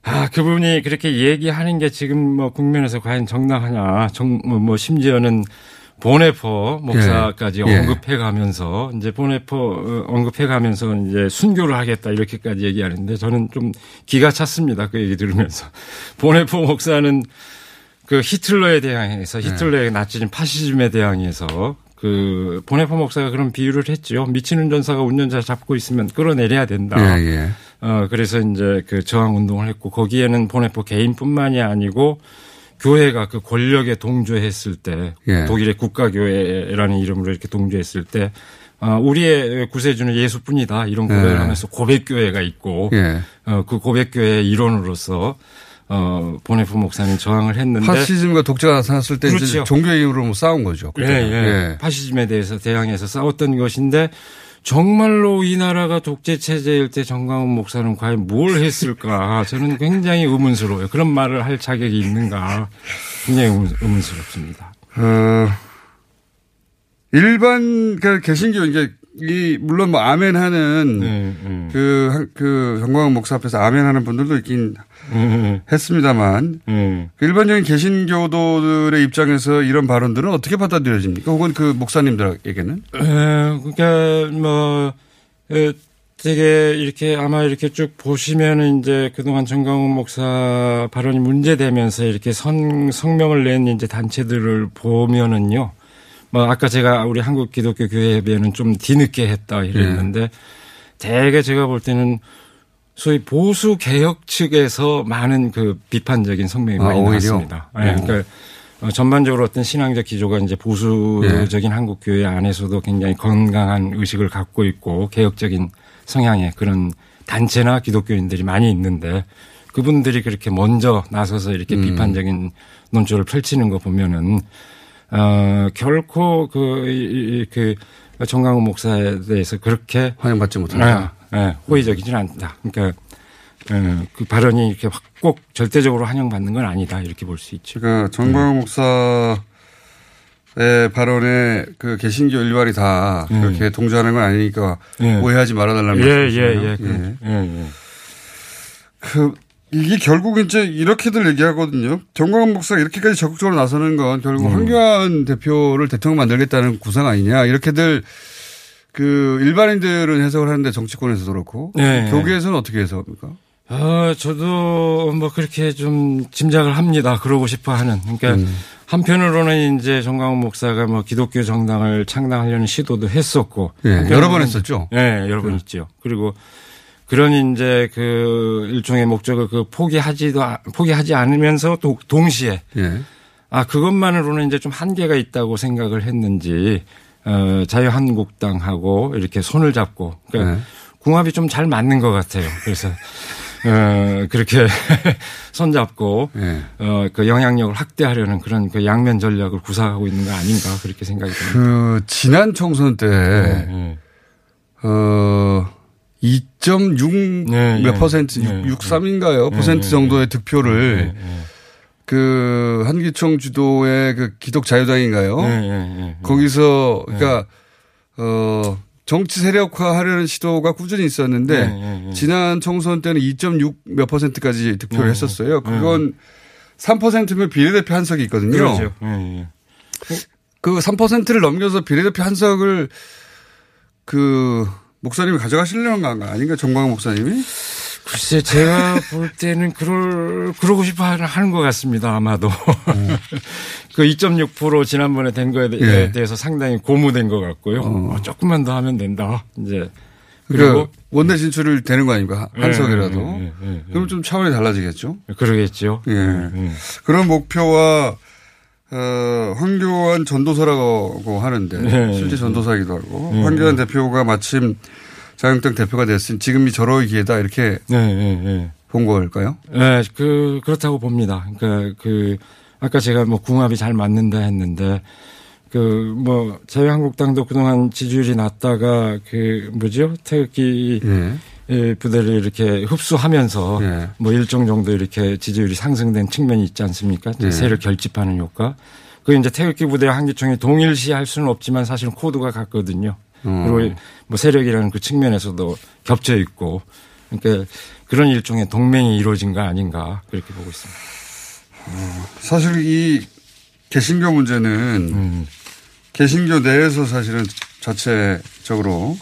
[SPEAKER 14] 아, 그분이 그렇게 얘기하는 게 지금 뭐 국면에서 과연 정당하냐. 정, 뭐, 뭐 심지어는 보네포 목사까지
[SPEAKER 5] 예.
[SPEAKER 14] 언급해 가면서 이제 보네포 어, 언급해 가면서 이제 순교를 하겠다 이렇게까지 얘기하는데 저는 좀 기가 찼습니다. 그 얘기 들으면서. 보네포 목사는 그 히틀러에 대항해서
[SPEAKER 5] 네.
[SPEAKER 14] 히틀러의 나치즘 파시즘에 대항해서 그 보네포 목사가 그런 비유를 했죠. 미친 운전사가 운전자 잡고 있으면 끌어내려야 된다.
[SPEAKER 5] 예, 예.
[SPEAKER 14] 어 그래서 이제 그 저항 운동을 했고 거기에는 보네포 개인뿐만이 아니고 교회가 그 권력에 동조했을 때
[SPEAKER 5] 예.
[SPEAKER 14] 독일의 국가교회라는 이름으로 이렇게 동조했을 때 어, 우리의 구세주는 예수뿐이다 이런 고백을
[SPEAKER 5] 예.
[SPEAKER 14] 하면서 고백교회가 있고
[SPEAKER 5] 예.
[SPEAKER 14] 어, 그 고백교회의 일원으로서 어, 보네포 목사님 저항을 했는데
[SPEAKER 5] 파시즘과 독재가 나타났을 때
[SPEAKER 14] 그렇죠.
[SPEAKER 5] 종교의 이름으로 뭐 싸운 거죠.
[SPEAKER 14] 예,
[SPEAKER 5] 그때는.
[SPEAKER 14] 예. 파시즘에 대해서 대항해서 싸웠던 것인데 정말로 이 나라가 독재 체제일 때 정광훈 목사는 과연 뭘 했을까? 저는 굉장히 의문스러워요. 그런 말을 할 자격이 있는가? 굉장히 의문, 의문스럽습니다.
[SPEAKER 5] 어, 일반 그 개신교 이제 이 물론 뭐 아멘 하는
[SPEAKER 14] 네,
[SPEAKER 5] 그, 한- 그 정광훈 목사 앞에서 아멘 하는 분들도 있긴
[SPEAKER 14] 음,
[SPEAKER 5] 했습니다만 그 일반적인 개신교도들의 입장에서 이런 발언들은 어떻게 받아들여집니까? 혹은 그 목사님들에게는?
[SPEAKER 14] 에, 그러니까 뭐 에, 되게 이렇게 아마 이렇게 쭉 보시면은 이제 그동안 정강훈 목사 발언이 문제되면서 이렇게 선 성명을 낸 이제 단체들을 보면은요. 뭐 아까 제가 우리 한국 기독교 교회 협의회는 좀 뒤늦게 했다 이랬는데 대개 제가 볼 때는 소위 보수 개혁 측에서 많은 그 비판적인 성명이
[SPEAKER 5] 아,
[SPEAKER 14] 많이? 나왔습니다. 예,
[SPEAKER 5] 어.
[SPEAKER 14] 그러니까 어, 전반적으로 어떤 신앙적 기조가 이제 보수적인 한국 교회 안에서도 굉장히 건강한 의식을 갖고 있고 개혁적인 성향의 그런 단체나 기독교인들이 많이 있는데 그분들이 그렇게 먼저 나서서 이렇게
[SPEAKER 5] 음.
[SPEAKER 14] 비판적인 논조를 펼치는 거 보면은 어 결코 그, 이- 이- 그 정강훈 목사에 대해서 그렇게
[SPEAKER 5] 환영받지 못한다.
[SPEAKER 14] 예, 예, 호의적이지는 않다. 그러니까 예, 그 발언이 이렇게 확 꼭 절대적으로 환영받는 건 아니다 이렇게 볼 수 있죠.
[SPEAKER 5] 그러니까 정광훈 목사의 발언에 그 개신교 일발이 다
[SPEAKER 14] 예.
[SPEAKER 5] 그렇게 동조하는 건 아니니까
[SPEAKER 14] 예.
[SPEAKER 5] 오해하지 말아달라는
[SPEAKER 14] 예,
[SPEAKER 5] 말씀이시네요.
[SPEAKER 14] 예, 예, 그- 예, 예.
[SPEAKER 5] 그 이게 결국 이제 이렇게들 얘기하거든요. 정광훈 목사가 이렇게까지 적극적으로 나서는 건 결국
[SPEAKER 14] 음.
[SPEAKER 5] 황교안 대표를 대통령 만들겠다는 구상 아니냐. 이렇게들 그 일반인들은 해석을 하는데 정치권에서도 그렇고
[SPEAKER 14] 네.
[SPEAKER 5] 교계에서는 어떻게 해석합니까?
[SPEAKER 14] 어, 저도 뭐 그렇게 좀 짐작을 합니다. 그러고 싶어 하는. 그러니까
[SPEAKER 5] 음.
[SPEAKER 14] 한편으로는 이제 정광훈 목사가 뭐 기독교 정당을 창당하려는 시도도 했었고.
[SPEAKER 5] 예, 여러 번 했었죠.
[SPEAKER 14] 예, 여러 번 있죠. 그리고 그런 이제 그 일종의 목적을 그 포기하지도, 아- 포기하지 않으면서 또 동시에
[SPEAKER 5] 예.
[SPEAKER 14] 아, 그것만으로는 이제 좀 한계가 있다고 생각을 했는지, 어, 자유한국당하고 이렇게 손을 잡고, 그러니까
[SPEAKER 5] 네.
[SPEAKER 14] 궁합이 좀 잘 맞는 것 같아요. 그래서, 어, 그렇게 손 잡고,
[SPEAKER 5] 예.
[SPEAKER 14] 어, 그 영향력을 확대하려는 그런 그 양면 전략을 구사하고 있는 거 아닌가 그렇게 생각이 듭니다.
[SPEAKER 5] 그 지난 총선 때
[SPEAKER 14] 네,
[SPEAKER 5] 어, 2.6
[SPEAKER 14] 네,
[SPEAKER 5] 몇
[SPEAKER 14] 네.
[SPEAKER 5] 퍼센트,
[SPEAKER 14] 네,
[SPEAKER 5] 6, 3인가요?
[SPEAKER 14] 네,
[SPEAKER 5] 퍼센트
[SPEAKER 14] 네,
[SPEAKER 5] 정도의 득표를 그 한기총 주도의 그 기독 자유당인가요? 거기서 그러니까 어 정치 세력화 하려는 시도가 꾸준히 있었는데. 지난 총선 때는 2.6 몇 퍼센트까지 득표를
[SPEAKER 14] 네,
[SPEAKER 5] 했었어요. 그건 3%면 비례대표 한 석이 있거든요.
[SPEAKER 14] 그렇죠. 예, 예.
[SPEAKER 5] 그 3%를 넘겨서 비례대표 한 석을 그 목사님이 가져가시려는 거 아닌가 정광훈 목사님이?
[SPEAKER 14] 글쎄, 제가 볼 때는 그럴, 그러고 싶어 하는 것 같습니다, 아마도. 그 2.6% 지난번에 된 거에 대-
[SPEAKER 5] 예.
[SPEAKER 14] 대해서 상당히 고무된 것 같고요. 어, 조금만 더 하면 된다. 이제.
[SPEAKER 5] 그리고
[SPEAKER 14] 그리고.
[SPEAKER 5] 원내 진출을 되는 거 아닙니까?
[SPEAKER 14] 예,
[SPEAKER 5] 한석이라도.
[SPEAKER 14] 예, 예, 예.
[SPEAKER 5] 그럼 좀 차원이 달라지겠죠?
[SPEAKER 14] 그러겠죠.
[SPEAKER 5] 예. 그런 목표와 어, 황교안 전도사라고 하는데
[SPEAKER 14] 네.
[SPEAKER 5] 실제 전도사이기도 하고
[SPEAKER 14] 네.
[SPEAKER 5] 황교안 대표가 마침 자유한국당 대표가 됐으니 지금이 절호의 기회다 이렇게
[SPEAKER 14] 네, 네, 네.
[SPEAKER 5] 본 걸까요?
[SPEAKER 14] 네, 그, 그렇다고 봅니다. 그러니까 그, 아까 제가 뭐 궁합이 잘 맞는다 했는데, 그, 뭐, 자유한국당도 그동안 지지율이 낮다가 그, 뭐죠? 태극기 예, 부대를 이렇게 흡수하면서
[SPEAKER 5] 예.
[SPEAKER 14] 뭐 일정 정도 이렇게 지지율이 상승된 측면이 있지 않습니까?
[SPEAKER 5] 예.
[SPEAKER 14] 세를 결집하는 효과. 그 이제 태극기 부대와 한기총이 동일시 할 수는 없지만 사실은 코드가 같거든요.
[SPEAKER 5] 음.
[SPEAKER 14] 그리고 뭐 세력이라는 그 측면에서도 겹쳐 있고 그러니까 그런 일종의 동맹이 이루어진 거 아닌가 그렇게 보고 있습니다.
[SPEAKER 5] 사실 이 개신교 문제는
[SPEAKER 14] 음.
[SPEAKER 5] 개신교 내에서 사실은 자체적으로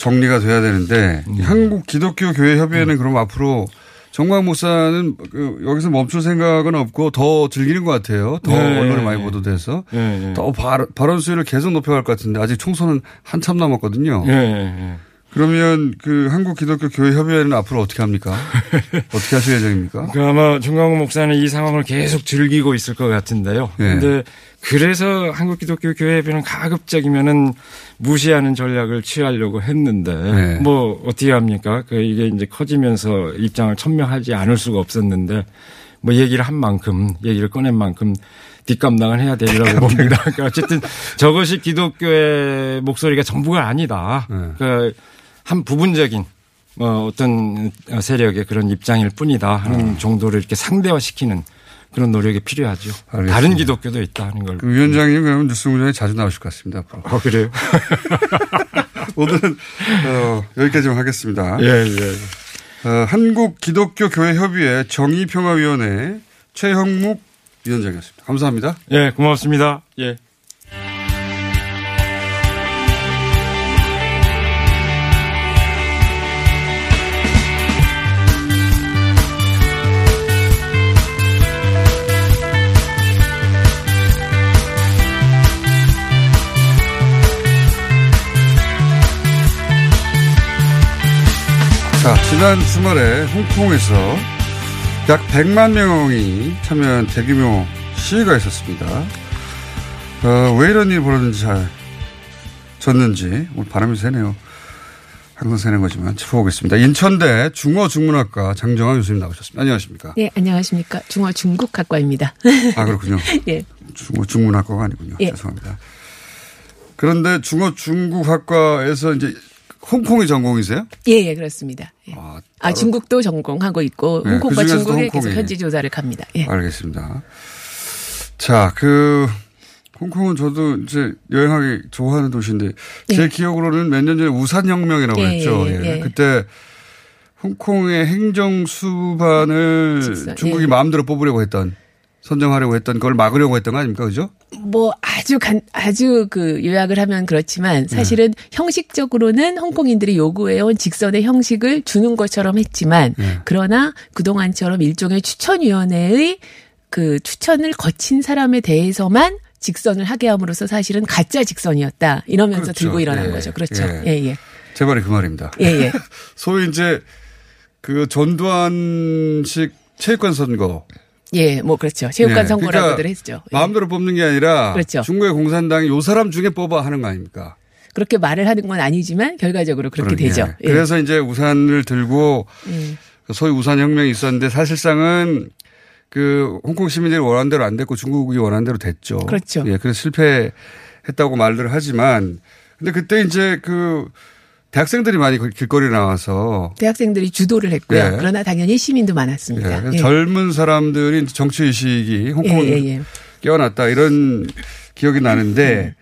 [SPEAKER 5] 정리가 돼야 되는데
[SPEAKER 14] 음.
[SPEAKER 5] 한국 기독교 교회 협의회는 그럼 앞으로 정광 목사는 그 여기서 멈출 생각은 없고 더 즐기는 것 같아요. 더
[SPEAKER 14] 네,
[SPEAKER 5] 언론에 많이
[SPEAKER 14] 네.
[SPEAKER 5] 보도돼서
[SPEAKER 14] 네, 네.
[SPEAKER 5] 더 발, 발언 수위를 계속 높여갈 것 같은데 아직 총선은 한참 남았거든요.
[SPEAKER 14] 예, 예.
[SPEAKER 5] 그러면 그 한국 기독교 교회 협의회는 앞으로 어떻게 합니까? 어떻게 하실 예정입니까?
[SPEAKER 14] 그 아마 중광훈 목사는 이 상황을 계속 즐기고 있을 것 같은데요.
[SPEAKER 5] 예.
[SPEAKER 14] 근데 그래서 한국 기독교 교회비는 가급적이면은 무시하는 전략을 취하려고 했는데
[SPEAKER 5] 네.
[SPEAKER 14] 뭐 어떻게 합니까? 그 이게 이제 커지면서 입장을 천명하지 않을 수가 없었는데 뭐 얘기를 한 만큼 얘기를 꺼낸 만큼 뒷감당을 해야 되리라고 봅니다. 그러니까 어쨌든 저것이 기독교의 목소리가 전부가 아니다. 그러니까 한 부분적인 뭐 어떤 세력의 그런 입장일 뿐이다 하는 정도를 이렇게 상대화시키는 그런 노력이 필요하죠.
[SPEAKER 5] 알겠습니다.
[SPEAKER 14] 다른 기독교도 있다 하는 걸.
[SPEAKER 5] 그 위원장님 그러면 뉴스공장에 자주 나오실 것 같습니다. 앞으로.
[SPEAKER 14] 아, 그래요?
[SPEAKER 5] 오늘은 어, 여기까지만 하겠습니다.
[SPEAKER 14] 예, 예.
[SPEAKER 5] 어, 한국 기독교 교회 협의회 정의평화위원회 최형묵 위원장이었습니다. 감사합니다.
[SPEAKER 14] 예, 고맙습니다. 예.
[SPEAKER 5] 자, 지난 주말에 홍콩에서 약 100만 명이 참여한 대규모 시위가 있었습니다. 어, 왜 이런 일이 벌어졌는지 잘 졌는지 오늘 바람이 세네요. 항상 새는 거지만 짚어보겠습니다. 인천대 중어중문학과 장정환 교수님 나오셨습니다. 안녕하십니까?
[SPEAKER 15] 네, 안녕하십니까. 중어 중국학과입니다.
[SPEAKER 5] 아, 그렇군요.
[SPEAKER 15] 예.
[SPEAKER 5] 중어 중문학과가 아니군요.
[SPEAKER 15] 예.
[SPEAKER 5] 죄송합니다. 그런데 중어 중국학과에서 이제 홍콩이 전공이세요?
[SPEAKER 15] 예, 예, 그렇습니다. 예. 아,
[SPEAKER 5] 따로-
[SPEAKER 15] 중국도 전공하고 있고
[SPEAKER 5] 네,
[SPEAKER 15] 홍콩과
[SPEAKER 5] 그중에서도
[SPEAKER 15] 중국에 계속
[SPEAKER 5] 홍콩이.
[SPEAKER 15] 현지 조사를 갑니다. 예.
[SPEAKER 5] 알겠습니다. 자, 그 홍콩은 저도 이제 여행하기 좋아하는 도시인데 제
[SPEAKER 15] 예.
[SPEAKER 5] 기억으로는 몇 년 전에 우산 혁명이라고
[SPEAKER 15] 예,
[SPEAKER 5] 했죠.
[SPEAKER 15] 예,
[SPEAKER 5] 예.
[SPEAKER 15] 예.
[SPEAKER 5] 그때 홍콩의 행정 수반을 중국이
[SPEAKER 15] 예.
[SPEAKER 5] 마음대로 뽑으려고 했던 선정하려고 했던 걸 막으려고 했던 거 아닙니까? 그죠?
[SPEAKER 15] 뭐 아주 간 아주 그 요약을 하면 그렇지만 사실은 형식적으로는 홍콩인들이 요구해온 직선의 형식을 주는 것처럼 했지만 그러나 그동안처럼 일종의 추천위원회의 그 추천을 거친 사람에 대해서만 직선을 하게 함으로써 사실은 가짜 직선이었다 이러면서
[SPEAKER 5] 그렇죠.
[SPEAKER 15] 들고 일어난
[SPEAKER 5] 예.
[SPEAKER 15] 거죠. 그렇죠.
[SPEAKER 5] 예.
[SPEAKER 15] 예, 예.
[SPEAKER 5] 제 말이 그 말입니다.
[SPEAKER 15] 예, 예.
[SPEAKER 5] 소위 이제 그 전두환식 체육관 선거.
[SPEAKER 15] 예, 뭐 그렇죠. 체육관
[SPEAKER 5] 예.
[SPEAKER 15] 선거라고들
[SPEAKER 5] 그러니까
[SPEAKER 15] 했죠.
[SPEAKER 5] 마음대로 뽑는 게 아니라
[SPEAKER 15] 그렇죠.
[SPEAKER 5] 중국의 공산당이 요 사람 중에 뽑아 하는 거 아닙니까?
[SPEAKER 15] 그렇게 말을 하는 건 아니지만 결과적으로 그렇게
[SPEAKER 5] 그러게.
[SPEAKER 15] 되죠. 예.
[SPEAKER 5] 그래서 이제 우산을 들고
[SPEAKER 15] 예.
[SPEAKER 5] 소위 우산 혁명이 있었는데 사실상은 그 홍콩 시민들이 원하는 대로 안 됐고 중국이 원하는 대로 됐죠.
[SPEAKER 15] 그렇죠.
[SPEAKER 5] 예, 그래서 실패했다고 말들을 하지만 근데 그때 이제 그 대학생들이 많이 그 길거리에 나와서
[SPEAKER 15] 대학생들이 주도를 했고요.
[SPEAKER 5] 예.
[SPEAKER 15] 그러나 당연히 시민도
[SPEAKER 5] 예,
[SPEAKER 15] 많았습니다.
[SPEAKER 5] 그래서
[SPEAKER 15] 예.
[SPEAKER 5] 젊은 사람들이 정치 의식이 홍콩
[SPEAKER 15] 예, 예, 예.
[SPEAKER 5] 깨어났다 이런 기억이 나는데